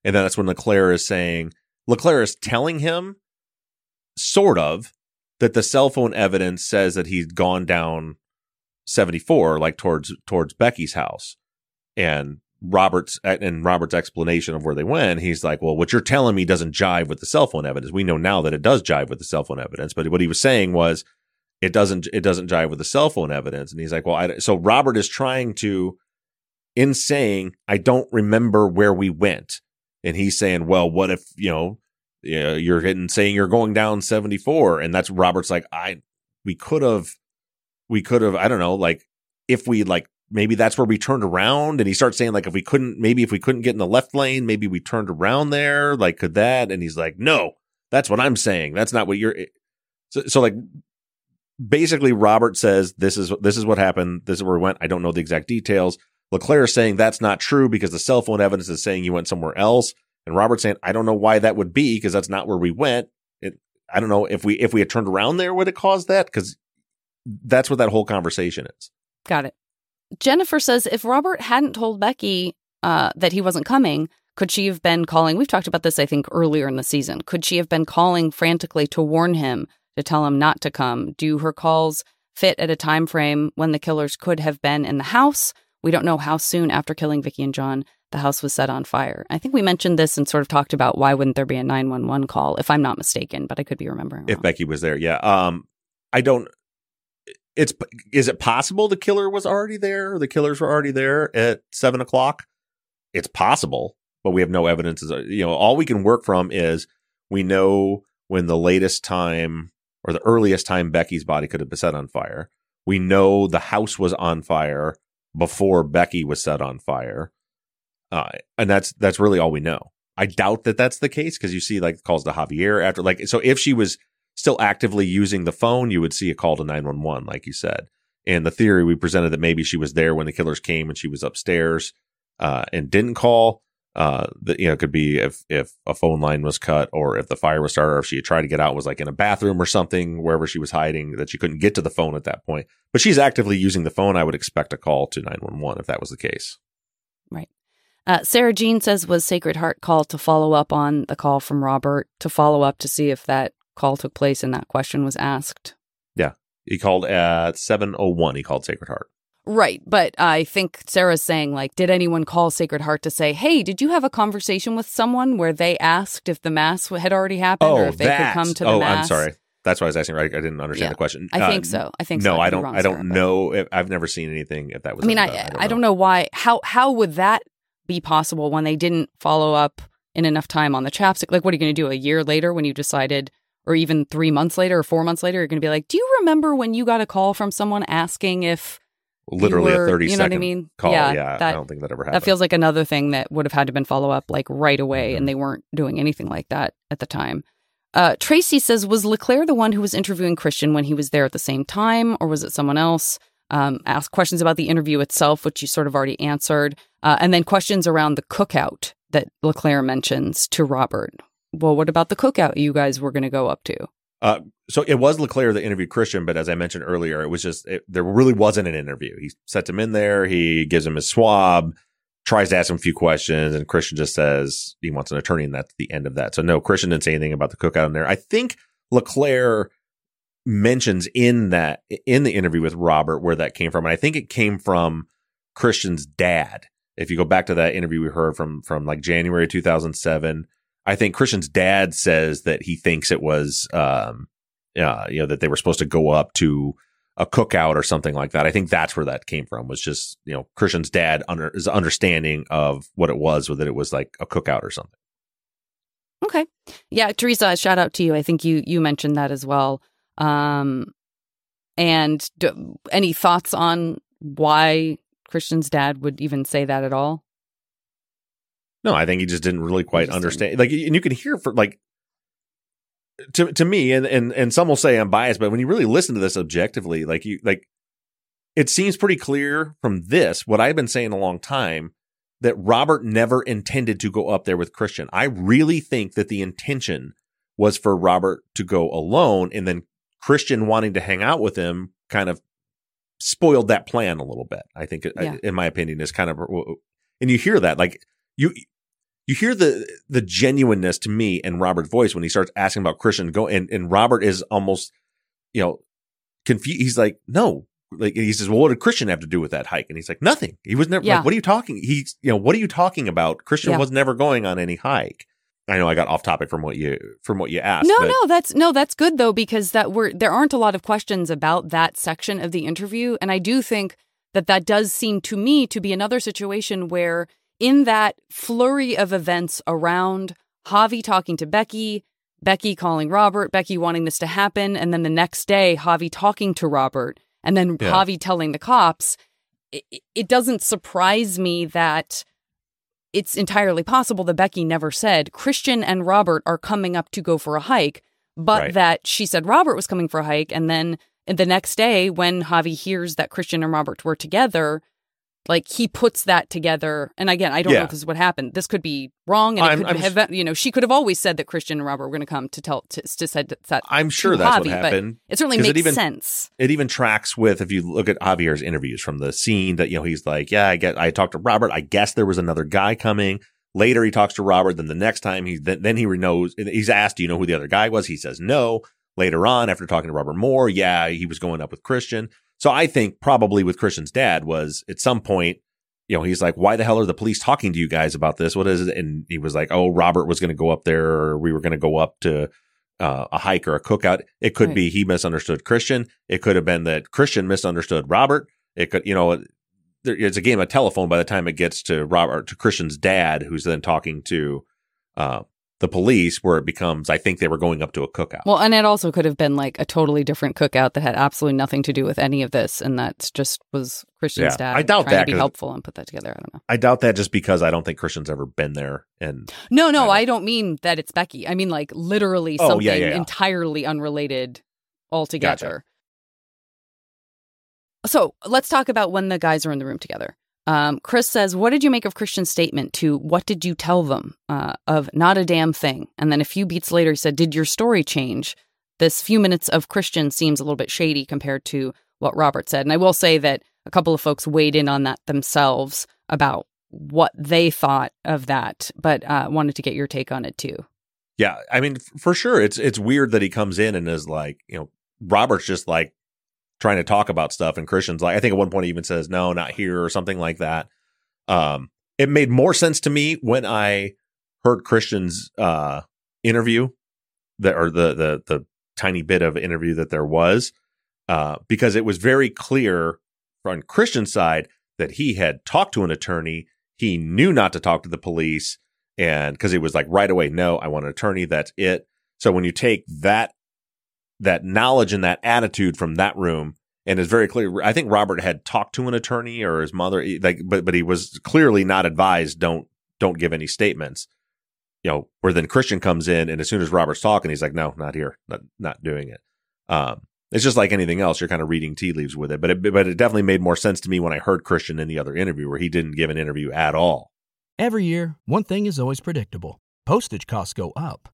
And then that's when Leclaire is saying, Leclaire is telling him, sort of, that the cell phone evidence says that he's gone down 74, like towards towards Becky's house. And Robert's uh, and Robert's explanation of where they went, he's like, "Well, what you're telling me doesn't jive with the cell phone evidence. We know now that it does jive with the cell phone evidence, but what he was saying was it doesn't it doesn't jive with the cell phone evidence." And he's like, "Well, I, so Robert is trying to in saying I don't remember where we went." And he's saying, "Well, what if, you know, you're hitting saying you're going down 74?" And that's Robert's like, "I we could have we could have I don't know, like if we like maybe that's where we turned around. And he starts saying like, if we couldn't, maybe if we couldn't get in the left lane, maybe we turned around there. Like, could that? And he's like, no, that's what I'm saying. That's not what you're. So, so like, basically, Robert says this is this is what happened. This is where we went. I don't know the exact details. Leclaire is saying that's not true because the cell phone evidence is saying you went somewhere else. And Robert's saying, I don't know why that would be because that's not where we went. It, I don't know if we if we had turned around there would it cause that because that's what that whole conversation is. Got it. Jennifer says if Robert hadn't told Becky uh, that he wasn't coming, could she have been calling? We've talked about this, I think, earlier in the season. Could she have been calling frantically to warn him, to tell him not to come? Do her calls fit at a time frame when the killers could have been in the house? We don't know how soon after killing Vicky and John the house was set on fire. I think we mentioned this and sort of talked about why wouldn't there be a 911 call, if I'm not mistaken, but I could be remembering. If wrong. Becky was there, yeah. Um, I don't. It's is it possible the killer was already there? The killers were already there at seven o'clock. It's possible, but we have no evidence. You know, all we can work from is we know when the latest time or the earliest time Becky's body could have been set on fire. We know the house was on fire before Becky was set on fire, uh, and that's that's really all we know. I doubt that that's the case because you see like calls to Javier after like so if she was still actively using the phone, you would see a call to 911, like you said. And the theory we presented that maybe she was there when the killers came and she was upstairs uh, and didn't call. Uh, that you know, could be if if a phone line was cut or if the fire was started or if she had tried to get out was like in a bathroom or something wherever she was hiding that she couldn't get to the phone at that point. But she's actively using the phone. I would expect a call to 911 if that was the case. Right. Uh, Sarah Jean says was Sacred Heart called to follow up on the call from Robert to follow up to see if that call took place and that question was asked. Yeah. He called at 701. He called Sacred Heart. Right. But I think Sarah's saying, like, did anyone call Sacred Heart to say, hey, did you have a conversation with someone where they asked if the mass had already happened or if they that. could come to the oh, mass? I'm sorry. That's why I was asking. Right, I didn't understand Yeah. the question. I Uh, think so. I think so. no, so. I could don't. I don't Sarah, know. If, I've never seen anything. If that was. I mean, ever I, done. I don't know why. How how would that be possible when they didn't follow up in enough time on the chapstick? Like, what are you going to do a year later when you decided, or even three months later or four months later? You're going to be like, do you remember when you got a call from someone asking if Literally were- a 30 you know what I mean? call. Yeah, Yeah, I that- don't think that ever happened. that feels like another thing that would have had to been follow up like right away, Mm-hmm. and they weren't doing anything like that at the time. Uh, Tracy says, was Leclerc the one who was interviewing Christian when he was there at the same time, or was it someone else? Um, asked questions about the interview itself, which you sort of already answered, uh, and then questions around the cookout that Leclerc mentions to Robert. Well, what about the cookout you guys were going to go up to? Uh, so it was Leclerc that interviewed Christian, but as I mentioned earlier, it was just it, there really wasn't an interview. He sets him in there, he gives him his swab, tries to ask him a few questions, and Christian just says he wants an attorney, and that's the end of that. So no, Christian didn't say anything about the cookout in there. I think Leclerc mentions in that in the interview with Robert where that came from, and I think it came from Christian's dad. If you go back to that interview we heard from from like January 2007, I think Christian's dad says that he thinks it was um uh, you know that they were supposed to go up to a cookout or something like that. I think that's where that came from. Was just you know Christian's dad under his understanding of what it was, that it was like a cookout or something. Okay. Yeah, Teresa, shout out to you. I think you you mentioned that as well. Um and do, any thoughts on why Christian's dad would even say that at all? No, I think he just didn't really quite understand. Like, and you can hear for like to to me, and and and some will say I'm biased, but when you really listen to this objectively, like you like, it seems pretty clear from this what I've been saying a long time that Robert never intended to go up there with Christian. I really think that the intention was for Robert to go alone, and then Christian wanting to hang out with him kind of spoiled that plan a little bit. I think, uh, Yeah. in my opinion, is kind of, uh, and you hear that like you you hear the the genuineness to me and Robert's voice when he starts asking about Christian go and, and Robert is almost you know confused he's like no. Like he says well what did Christian have to do with that hike? And he's like nothing. He was never Yeah. like what are you talking he's you know what are you talking about? Christian Yeah. was never going on any hike. I know I got off topic from what you from what you asked no, but no, that's no, that's good though because that we're there aren't a lot of questions about that section of the interview, and I do think that that does seem to me to be another situation where in that flurry of events around Javi talking to Becky, Becky calling Robert, Becky wanting this to happen, and then the next day Javi talking to Robert, and then Yeah. Javi telling the cops, it, it doesn't surprise me that it's entirely possible that Becky never said Christian and Robert are coming up to go for a hike, but Right. that she said Robert was coming for a hike. And then the next day, when Javi hears that Christian and Robert were together, like he puts that together. And again, I don't know Yeah. if this is what happened. This could be wrong. And I'm- it could I'm have, you know, she could have always said that Christian and Robert were going to come to tell, to, to said that. I'm sure that's what Javi, but happened It certainly makes even, sense. It even tracks with if you look at Javier's interviews from the scene that you know he's like, yeah, I get, I talked to Robert. I guess there was another guy coming. Later, he talks to Robert. Then the next time he then, then he knows he's asked, do you know who the other guy was? He says no. Later on, after talking to Robert Moore, yeah, he was going up with Christian. So I think probably with Christian's dad was at some point you know, he's like, why the hell are the police talking to you guys about this? What is it? And he was like, oh, Robert was going to go up there or we were going to go up to uh, a hike or a cookout. It could Right. be he misunderstood Christian. It could have been that Christian misunderstood Robert. It could, you know, there, it's a game of telephone by the time it gets to Robert, to Christian's dad, who's then talking to uh, the police, where it becomes, I think they were going up to a cookout. Well, and it also could have been like a totally different cookout that had absolutely nothing to do with any of this, and that just was Christian's Yeah, dad I doubt trying that, to be helpful and put that together. I don't know. I doubt that just because I don't think Christian's ever been there. And No, no, I don't- I don't mean that it's Becky. I mean like literally Oh, something yeah, yeah, entirely unrelated altogether. So let's talk about when the guys are in the room together. Um, Chris says, What did you make of Christian's statement to what did you tell them uh, of not a damn thing? And then a few beats later, he said, Did your story change? This few minutes of Christian seems a little bit shady compared to what Robert said. And I will say that a couple of folks weighed in on that themselves about what they thought of that, but uh, wanted to get your take on it too. Yeah, I mean, for sure, it's it's weird that he comes in and is like, you know, Robert's just like trying to talk about stuff, and Christian's like, I think at one point he even says, "No, not here" or something like that. Um, it made more sense to me when I heard Christian's uh interview, that or the the the tiny bit of interview that there was, uh, because it was very clear on Christian's side that he had talked to an attorney, he knew not to talk to the police and because it was like right away no i want an attorney that's it so when you take that that knowledge and that attitude from that room. And it's very clear i think robert had talked to an attorney or his mother like but but he was clearly not advised don't don't give any statements. You know where then christian comes in and as soon as robert's talking he's like no not here not not doing it. Um it's just like anything else you're kind of reading tea leaves with it but it but it definitely made more sense to me when i heard christian in the other interview where he didn't give an interview at all. Every year, one thing is always predictable. Postage costs go up.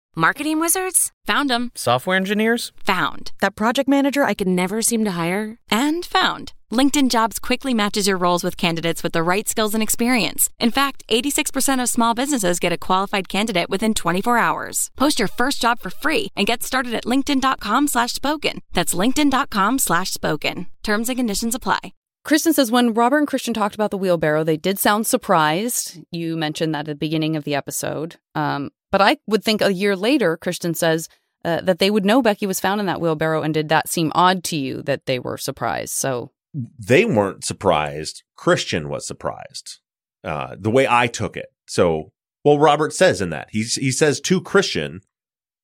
Marketing wizards? Found them. Software engineers? Found. That project manager I could never seem to hire? And found. LinkedIn Jobs quickly matches your roles with candidates with the right skills and experience. In fact, 86% of small businesses get a qualified candidate within 24 hours. Post your first job for free and get started at linkedin.com slash spoken. That's linkedin.com slash spoken. Terms and conditions apply. Kristen says when Robert and Christian talked about the wheelbarrow, they did sound surprised. You mentioned that at the beginning of the episode. Um, but I would think a year later, Christian says uh, that they would know Becky was found in that wheelbarrow. And did that seem odd to you that they were surprised? So, they weren't surprised. Christian was surprised. Uh, the way I took it. So, well, Robert says in that he's he says to Christian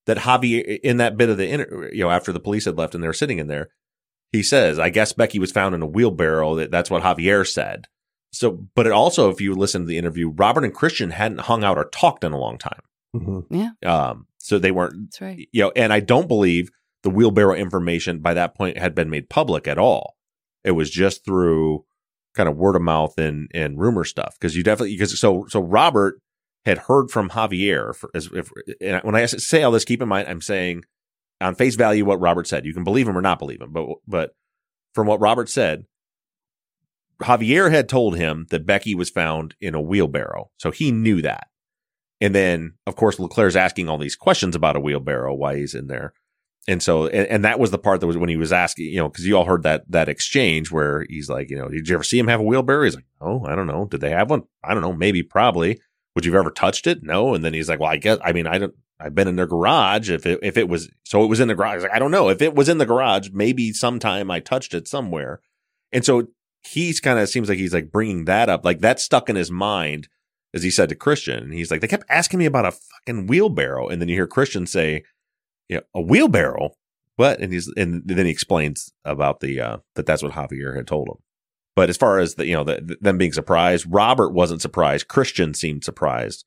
that Javier in that bit of the inter, you know after the police had left and they were sitting in there, he says, "I guess Becky was found in a wheelbarrow." That that's what Javier said. So, but it also, if you listen to the interview, Robert and Christian hadn't hung out or talked in a long time. Mhm. yeah, Um, so they weren't that's right. you know, and I don't believe the wheelbarrow information by that point had been made public at all. It was just through kind of word of mouth and and rumor stuff because you definitely because so so Robert had heard from Javier for, as if and when I say all this, keep in mind I'm saying on face value what Robert said. You can believe him or not believe him, but but from what Robert said, Javier had told him that Becky was found in a wheelbarrow, so he knew that. And then, of course, Leclerc's asking all these questions about a wheelbarrow, why he's in there. And so, and, and that was the part that was when he was asking, you know, because you all heard that that exchange where he's like, you know, did you ever see him have a wheelbarrow? He's like, oh, I don't know. Did they have one? I don't know. Maybe, probably. Would you have ever touched it? No. And then he's like, well, I guess. I mean, I don't. I've been in their garage. If it if it was so, it was in the garage. Like, I don't know if it was in the garage. Maybe sometime I touched it somewhere. And so he's kind of seems like he's like bringing that up, like that stuck in his mind as he said to Christian. And he's like, they kept asking me about a fucking wheelbarrow. And then you hear Christian say, yeah, a wheelbarrow. What? And he's, and then he explains about the, uh, that that's what Javier had told him. But as far as the, you know, the, them being surprised, Robert wasn't surprised. Christian seemed surprised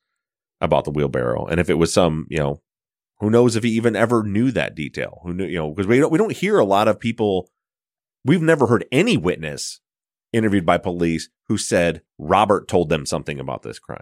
about the wheelbarrow. And if it was some, you know, who knows if he even ever knew that detail? Who knew, you know, because we don't, we don't hear a lot of people we've never heard any witness interviewed by police who said Robert told them something about this crime.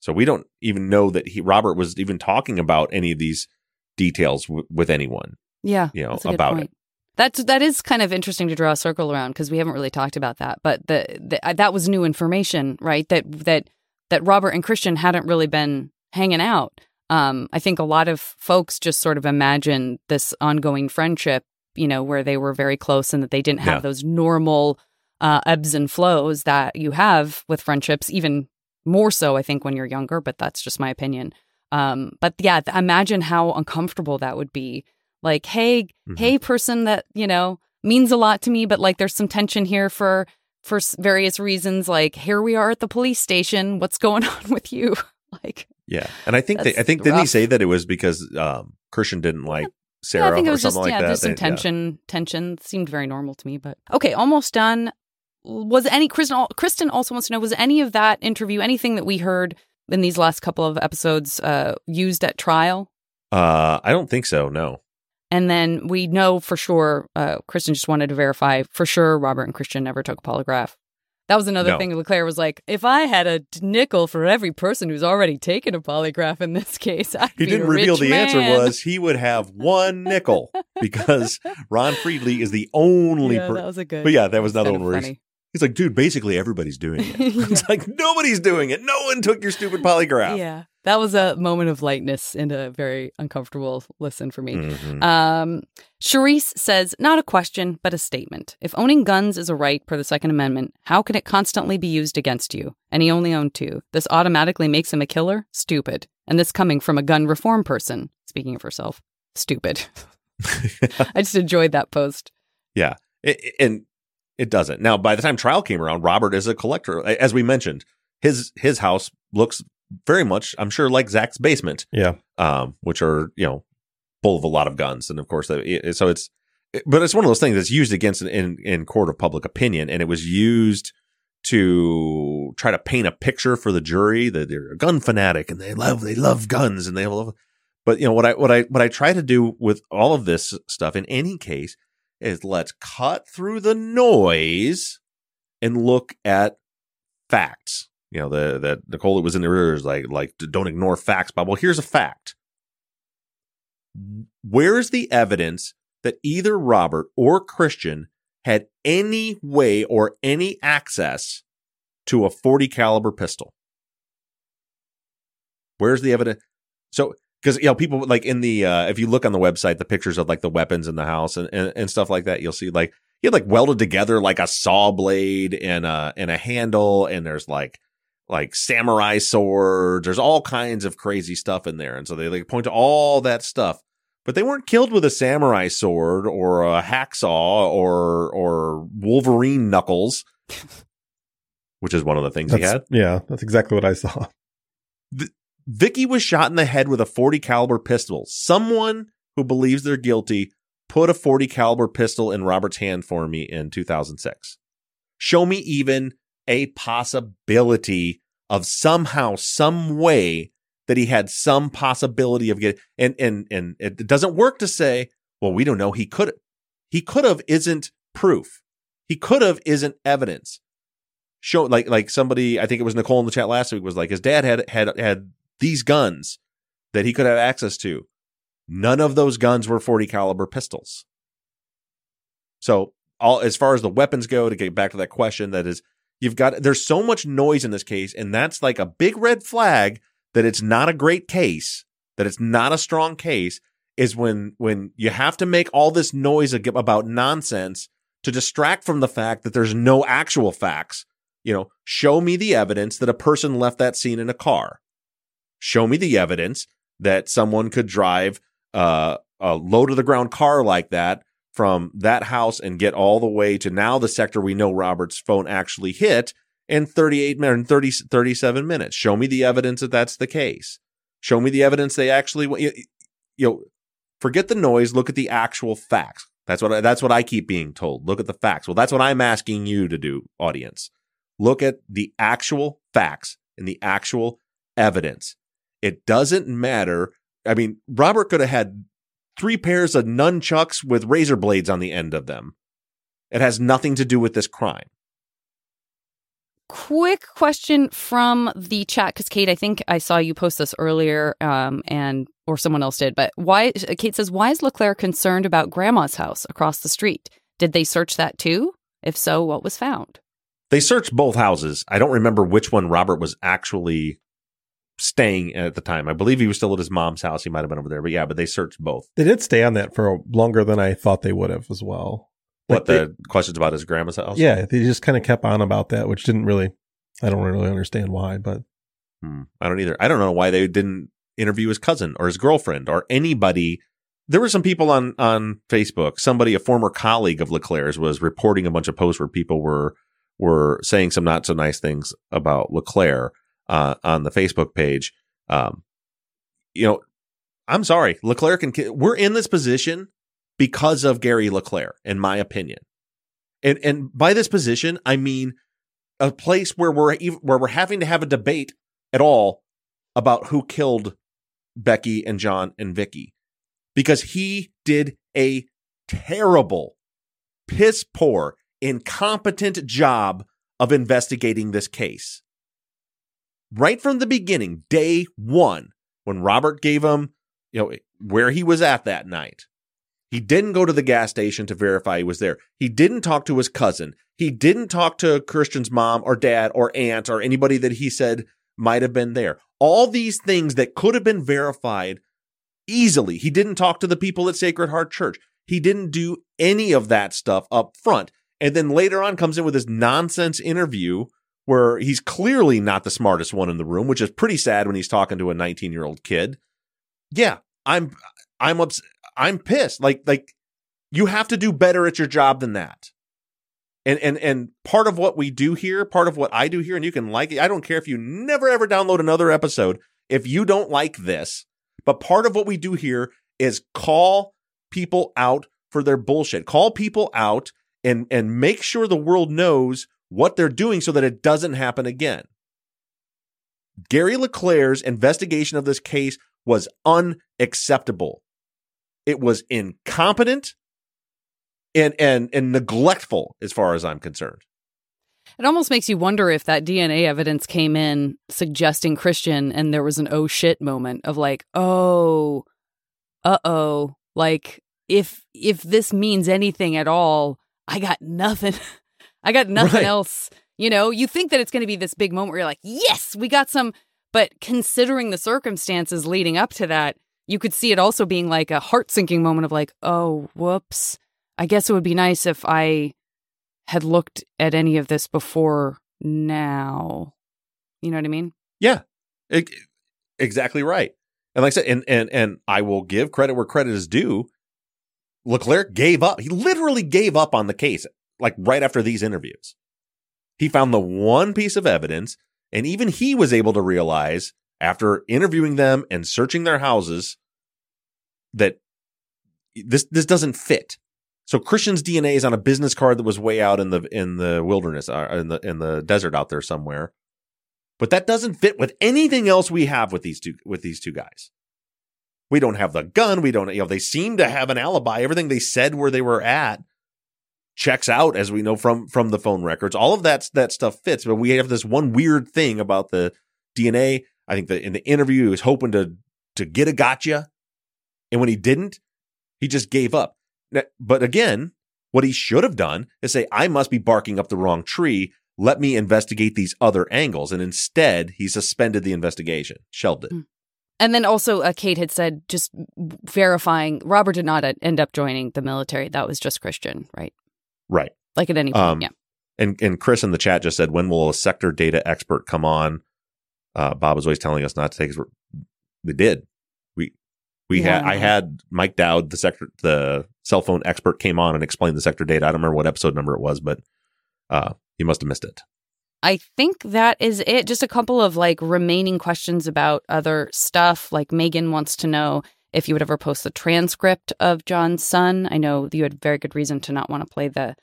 So we don't even know that he Robert was even talking about any of these details w- with anyone. Yeah, you know that's a good about it. That's that is kind of interesting to draw a circle around because we haven't really talked about that. But the, the uh, that was new information, right? That that that Robert and Christian hadn't really been hanging out. Um, I think a lot of folks just sort of imagine this ongoing friendship, you know, where they were very close and that they didn't have Yeah. those normal uh, ebbs and flows that you have with friendships, even more so, I think, when you're younger. But that's just my opinion. Um, but yeah, imagine how uncomfortable that would be. Like, hey, Mhm. hey, person that you know means a lot to me, but like, there's some tension here for for various reasons. Like, here we are at the police station. What's going on with you? like, Yeah, and I think they, I think didn't he say that it was because um, Christian didn't like Sarah yeah, I think it was just something yeah, like that. just some They- yeah. tension. Tension seemed very normal to me, but okay, almost done. Was any Kristen? Kristen also wants to know: Was any of that interview, anything that we heard in these last couple of episodes, uh, used at trial? Uh, I don't think so. No. And then we know for sure, uh, Kristen just wanted to verify for sure Robert and Christian never took a polygraph. That was another No. thing. Leclaire was like, if I had a nickel for every person who's already taken a polygraph in this case, I'd He didn't reveal the answer was he would have one nickel because Ron Friedley is the only. Yeah, per- that was a good. But yeah, that was another one where he's, like, dude, basically everybody's doing it. It's like nobody's doing it. No one took your stupid polygraph. Yeah, that was a moment of lightness and a very uncomfortable listen for me. Mhm. Um, Charisse says, not a question, but a statement. If owning guns is a right per the Second Amendment, how can it constantly be used against you? And he only owned two. This automatically makes him a killer? Stupid. And this coming from a gun reform person, speaking of herself, stupid. I just enjoyed that post. Yeah, It- it- and it doesn't. Now, by the time trial came around, Robert is a collector. As we mentioned, his his house looks very much, I'm sure, like Zaq's basement. Yeah. um, which are you know full of a lot of guns, and of course, uh, so it's. But it's one of those things that's used against in, in in court of public opinion, and it was used to try to paint a picture for the jury that they're a gun fanatic and they love they love guns and they love. But you know what I what I what I try to do with all of this stuff in any case is let's cut through the noise and look at facts. You know, the that Nicole was in the rear is like like don't ignore facts, Bob. Well, here's a fact. Where is the evidence that either Robert or Christian had any way or any access to a 40 caliber pistol? Where's the evidence? So, because you know, people like in the uh, if you look on the website, the pictures of like the weapons in the house and, and, and stuff like that, you'll see like he had like welded together like a saw blade and a and a handle, and there's like like samurai swords. There's all kinds of crazy stuff in there, and so they like point to all that stuff. But they weren't killed with a samurai sword or a hacksaw or or Wolverine knuckles, which is one of the things he had. Yeah, that's exactly what I saw. Vicky was shot in the head with a 40 caliber pistol. Someone who believes they're guilty put a 40 caliber pistol in Robert's hand for me in 2006. Show me even a possibility of somehow, some way that he had some possibility of getting and and and it doesn't work to say, well, we don't know. He could he could have isn't proof. He could have isn't evidence. Show like like somebody, I think it was Nicole in the chat last week was like his dad had had had these guns that he could have access to. None of those guns were 40 caliber pistols. So all as far as the weapons go, to get back to that question, that is you've got there's so much noise in this case, and that's like a big red flag that it's not a great case, that it's not a strong case, is when when you have to make all this noise about nonsense to distract from the fact that there's no actual facts. You know, show me the evidence that a person left that scene in a car. Show me the evidence that someone could drive uh, a low to the ground car like that from that house and get all the way to now the sector we know Robert's phone actually hit in 38 minutes, 30, 37 minutes. Show me the evidence that that's the case. Show me the evidence they actually, you, know, forget the noise. Look at the actual facts. That's what I, that's what I keep being told. Look at the facts. Well, that's what I'm asking you to do, audience. Look at the actual facts and the actual evidence. It doesn't matter. I mean, Robert could have had three pairs of nunchucks with razor blades on the end of them. It has nothing to do with this crime. Quick question from the chat because Kate, I think I saw you post this earlier, um, and or someone else did. But why? Kate says, "Why is Leclaire concerned about Grandma's house across the street? Did they search that too? If so, what was found?" They searched both houses. I don't remember which one Robert was actually staying at the time. I believe he was still at his mom's house. He might have been over there, but yeah, but they searched both. They did stay on that for longer than I thought they would have as well. What Like the questions about his grandma's house? Yeah, they just kind of kept on about that, which didn't really. I don't really understand why, but Hmm. I don't either. I don't know why they didn't interview his cousin or his girlfriend or anybody. There were some people on on Facebook. Somebody, a former colleague of Leclerc's, was reporting a bunch of posts where people were were saying some not so nice things about Leclerc uh, on the Facebook page. Um, you know, I'm sorry, Leclerc and we're in this position because of Gary Leclerc, in my opinion. And and by this position, I mean a place where we're where we're having to have a debate at all about who killed Becky and John and Vicky because he did a terrible, piss poor, incompetent job of investigating this case. Right from the beginning, day one, when Robert gave him, you know, where he was at that night, he didn't go to the gas station to verify he was there. He didn't talk to his cousin. He didn't talk to Christian's mom or dad or aunt or anybody that he said might have been there. All these things that could have been verified easily. He didn't talk to the people at Sacred Heart Church. He didn't do any of that stuff up front. And then later on comes in with this nonsense interview where he's clearly not the smartest one in the room, which is pretty sad when he's talking to a 19 year old kid. Yeah, I'm, I'm, ups- I'm pissed. Like, like you have to do better at your job than that. And, and, and part of what we do here, part of what I do here, and you can like it. I don't care if you never ever download another episode. If you don't like this, but part of what we do here is call people out for their bullshit. Call people out and and make sure the world knows what they're doing so that it doesn't happen again. Gary LeClaire's investigation of this case was unacceptable. It was incompetent and and and neglectful as far as I'm concerned. It almost makes you wonder if that DNA evidence came in suggesting Christian and there was an oh shit moment of like, oh, uh oh. Like if if this means anything at all, I got nothing. I got nothing Right. else. You know, you think that it's going to be this big moment where you're like, yes, we got some. But considering the circumstances leading up to that, you could see it also being like a heart sinking moment of like, oh, whoops. I guess it would be nice if I had looked at any of this before now. You know what I mean? Yeah, e- exactly right. And like I said, and and and I will give credit where credit is due. Leclerc gave up. He literally gave up on the case, like right after these interviews. He found the one piece of evidence, and even he was able to realize after interviewing them and searching their houses that this this doesn't fit. So Christian's DNA is on a business card that was way out in the in the wilderness, uh, in the in the desert out there somewhere but that doesn't fit with anything else we have with these two with these two guys. We don't have the gun. We don't, you know, they seem to have an alibi. Everything they said where they were at checks out, as we know from from the phone records. All of that that stuff fits, but we have this one weird thing about the DNA. I think that in the interview he was hoping to to get a gotcha, and when he didn't, he just gave up. But again, what he should have done is say, "I must be barking up the wrong tree." Let me investigate these other angles. And instead, he suspended the investigation, shelved it. And then also, uh, Kate had said just verifying Robert did not end up joining the military. That was just Christian, right? Right. Like at any point, Um, yeah. And and Chris in the chat just said, when will a sector data expert come on? Uh, Bob was always telling us not to take his. We did. We we had. I had Mike Dowd, the sector, the cell phone expert, came on and explained the sector data. I don't remember what episode number it was, but uh, he must have missed it. I think that is it. Just a couple of like remaining questions about other stuff. Like Megan wants to know if you would ever post the transcript of John's son. I know you had very good reason to not want to play the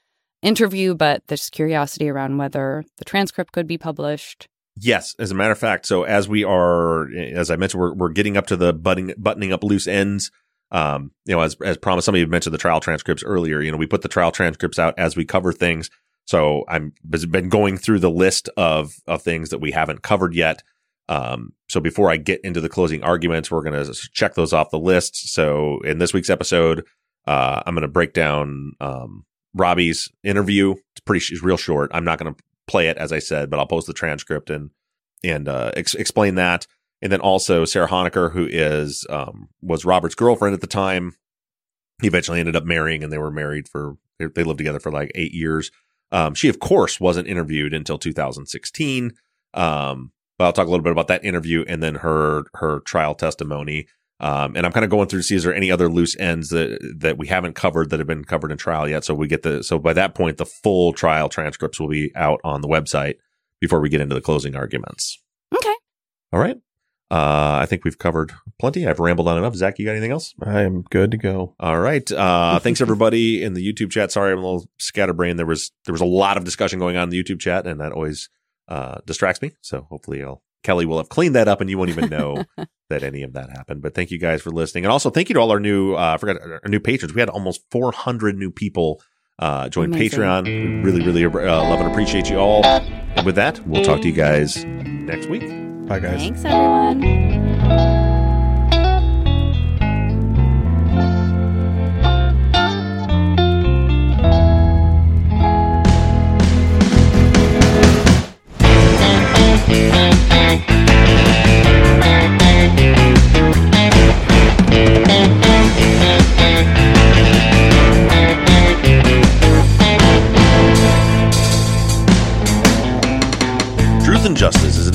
interview, but there's curiosity around whether the transcript could be published. Yes, as a matter of fact. So as we are, as I mentioned, we're we're getting up to the buttoning buttoning up loose ends Um, you know, as as promised, somebody mentioned the trial transcripts earlier. You know, we put the trial transcripts out as we cover things. So I'm been going through the list of of things that we haven't covered yet. Um, so before I get into the closing arguments, we're going to check those off the list. So in this week's episode, uh, I'm going to break down um, Robbie's interview. It's pretty, it's real short. I'm not going to play it as I said, but I'll post the transcript and and uh, ex- explain that. And then also Sarah Honecker, who is um, was Robert's girlfriend at the time. He eventually ended up marrying, and they were married for they lived together for like eight years. Um, she, of course, wasn't interviewed until 2016. Um, but I'll talk a little bit about that interview and then her her trial testimony. Um, and I'm kind of going through to see is there any other loose ends that that we haven't covered that have been covered in trial yet. So we get the so by that point the full trial transcripts will be out on the website before we get into the closing arguments. Okay. All right. Uh, I think we've covered plenty. I've rambled on enough. Zaq, you got anything else? I am good to go. All right. Uh, thanks everybody in the YouTube chat. Sorry, I'm a little scatterbrained. There was there was a lot of discussion going on in the YouTube chat, and that always uh, distracts me. So hopefully, I'll, Kelly will have cleaned that up, and you won't even know that any of that happened. But thank you guys for listening, and also thank you to all our new uh, I forgot our new patrons. We had almost 400 new people uh, join Amazing. Patreon. We really, really uh, love and appreciate you all. And with that, we'll talk to you guys next week. Bye, guys. Thanks, everyone.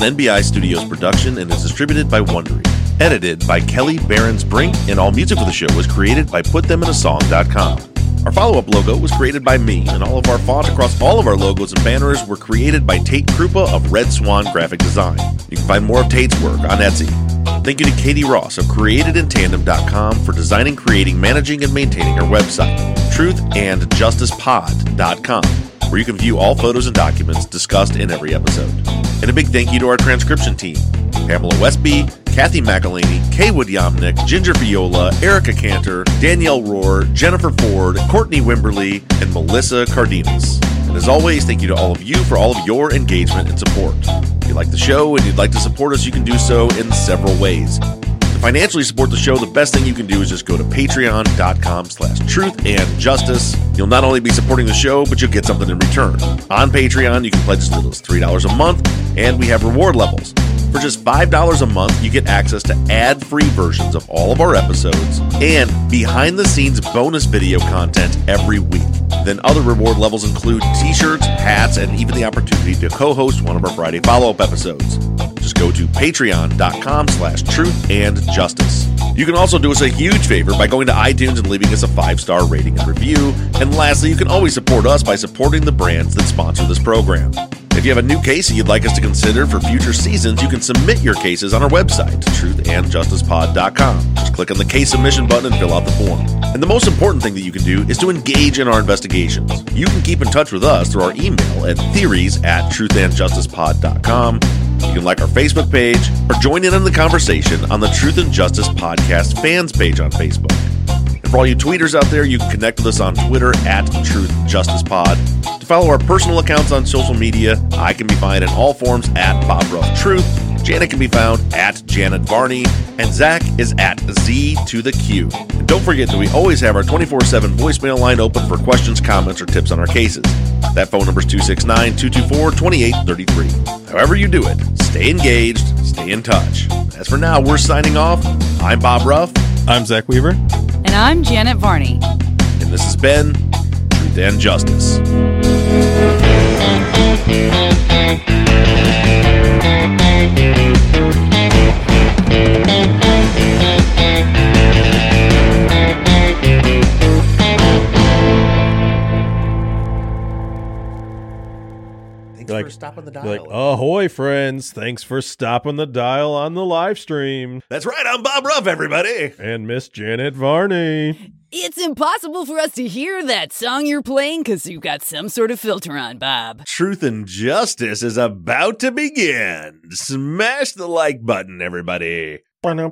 NBI Studios production and is distributed by Wondery. Edited by Kelly Barons Brink, and all music for the show was created by PutThemInASong.com. Our follow up logo was created by me, and all of our font across all of our logos and banners were created by Tate Krupa of Red Swan Graphic Design. You can find more of Tate's work on Etsy. Thank you to Katie Ross of CreatedInTandem.com for designing, creating, managing, and maintaining our website, TruthAndJusticePod.com, where you can view all photos and documents discussed in every episode. And a big thank you to our transcription team Pamela Westby, Kathy McElhaney, Kaywood Yomnick, Ginger Viola, Erica Cantor, Danielle Rohr, Jennifer Ford, Courtney Wimberly, and Melissa Cardenas. And as always, thank you to all of you for all of your engagement and support. If you like the show and you'd like to support us, you can do so in several ways. To financially support the show, the best thing you can do is just go to patreon.com slash truth and justice. You'll not only be supporting the show, but you'll get something in return. On Patreon, you can pledge as little as $3 a month, and we have reward levels. For just $5 a month, you get access to ad free versions of all of our episodes and behind the scenes bonus video content every week. Then other reward levels include t shirts, hats, and even the opportunity to co host one of our Friday follow up episodes. Just go to patreon.com slash truth and justice. You can also do us a huge favor by going to iTunes and leaving us a five star rating and review. And lastly, you can always support us by supporting the brands that sponsor this program. If you have a new case that you'd like us to consider for future seasons, you can submit your cases on our website, truthandjusticepod.com. Just click on the case submission button and fill out the form. And the most important thing that you can do is to engage in our investigations. You can keep in touch with us through our email at theories at truthandjusticepod.com. You can like our Facebook page or join in on the conversation on the Truth and Justice Podcast fans page on Facebook. And for all you tweeters out there, you can connect with us on Twitter at Truth Justice Pod. To follow our personal accounts on social media, I can be found in all forms at Bob Ruff Truth. Janet can be found at Janet Varney, and Zaq is at Z to the Q. And don't forget that we always have our 24 7 voicemail line open for questions, comments, or tips on our cases. That phone number is 269 224 2833. However, you do it, stay engaged, stay in touch. As for now, we're signing off. I'm Bob Ruff, I'm Zaq Weaver. And I'm Janet Varney. and this has been Truth and Justice. Thanks Like- for stopping the dial. like, ahoy, friends. Thanks for stopping the dial on the live stream. That's right, I'm Bob Ruff, everybody. And Miss Janet Varney. It's impossible for us to hear that song you're playing because you've got some sort of filter on, Bob. Truth and Justice is about to begin. Smash the like button, everybody. The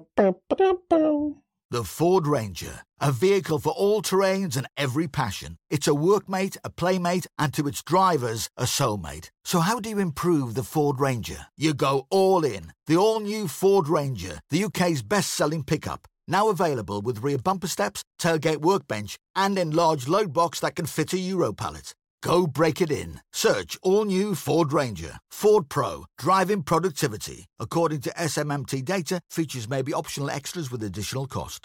Ford Ranger, a vehicle for all terrains and every passion. It's a workmate, a playmate, and to its drivers, a soulmate. So how do you improve the Ford Ranger? You go all in. The all-new Ford Ranger, the UK's best-selling pickup. Now available with rear bumper steps, tailgate workbench, and enlarged load box that can fit a Euro pallet. Go break it in. Search all new Ford Ranger. Ford Pro. Driving productivity. According to SMMT data, features may be optional extras with additional cost.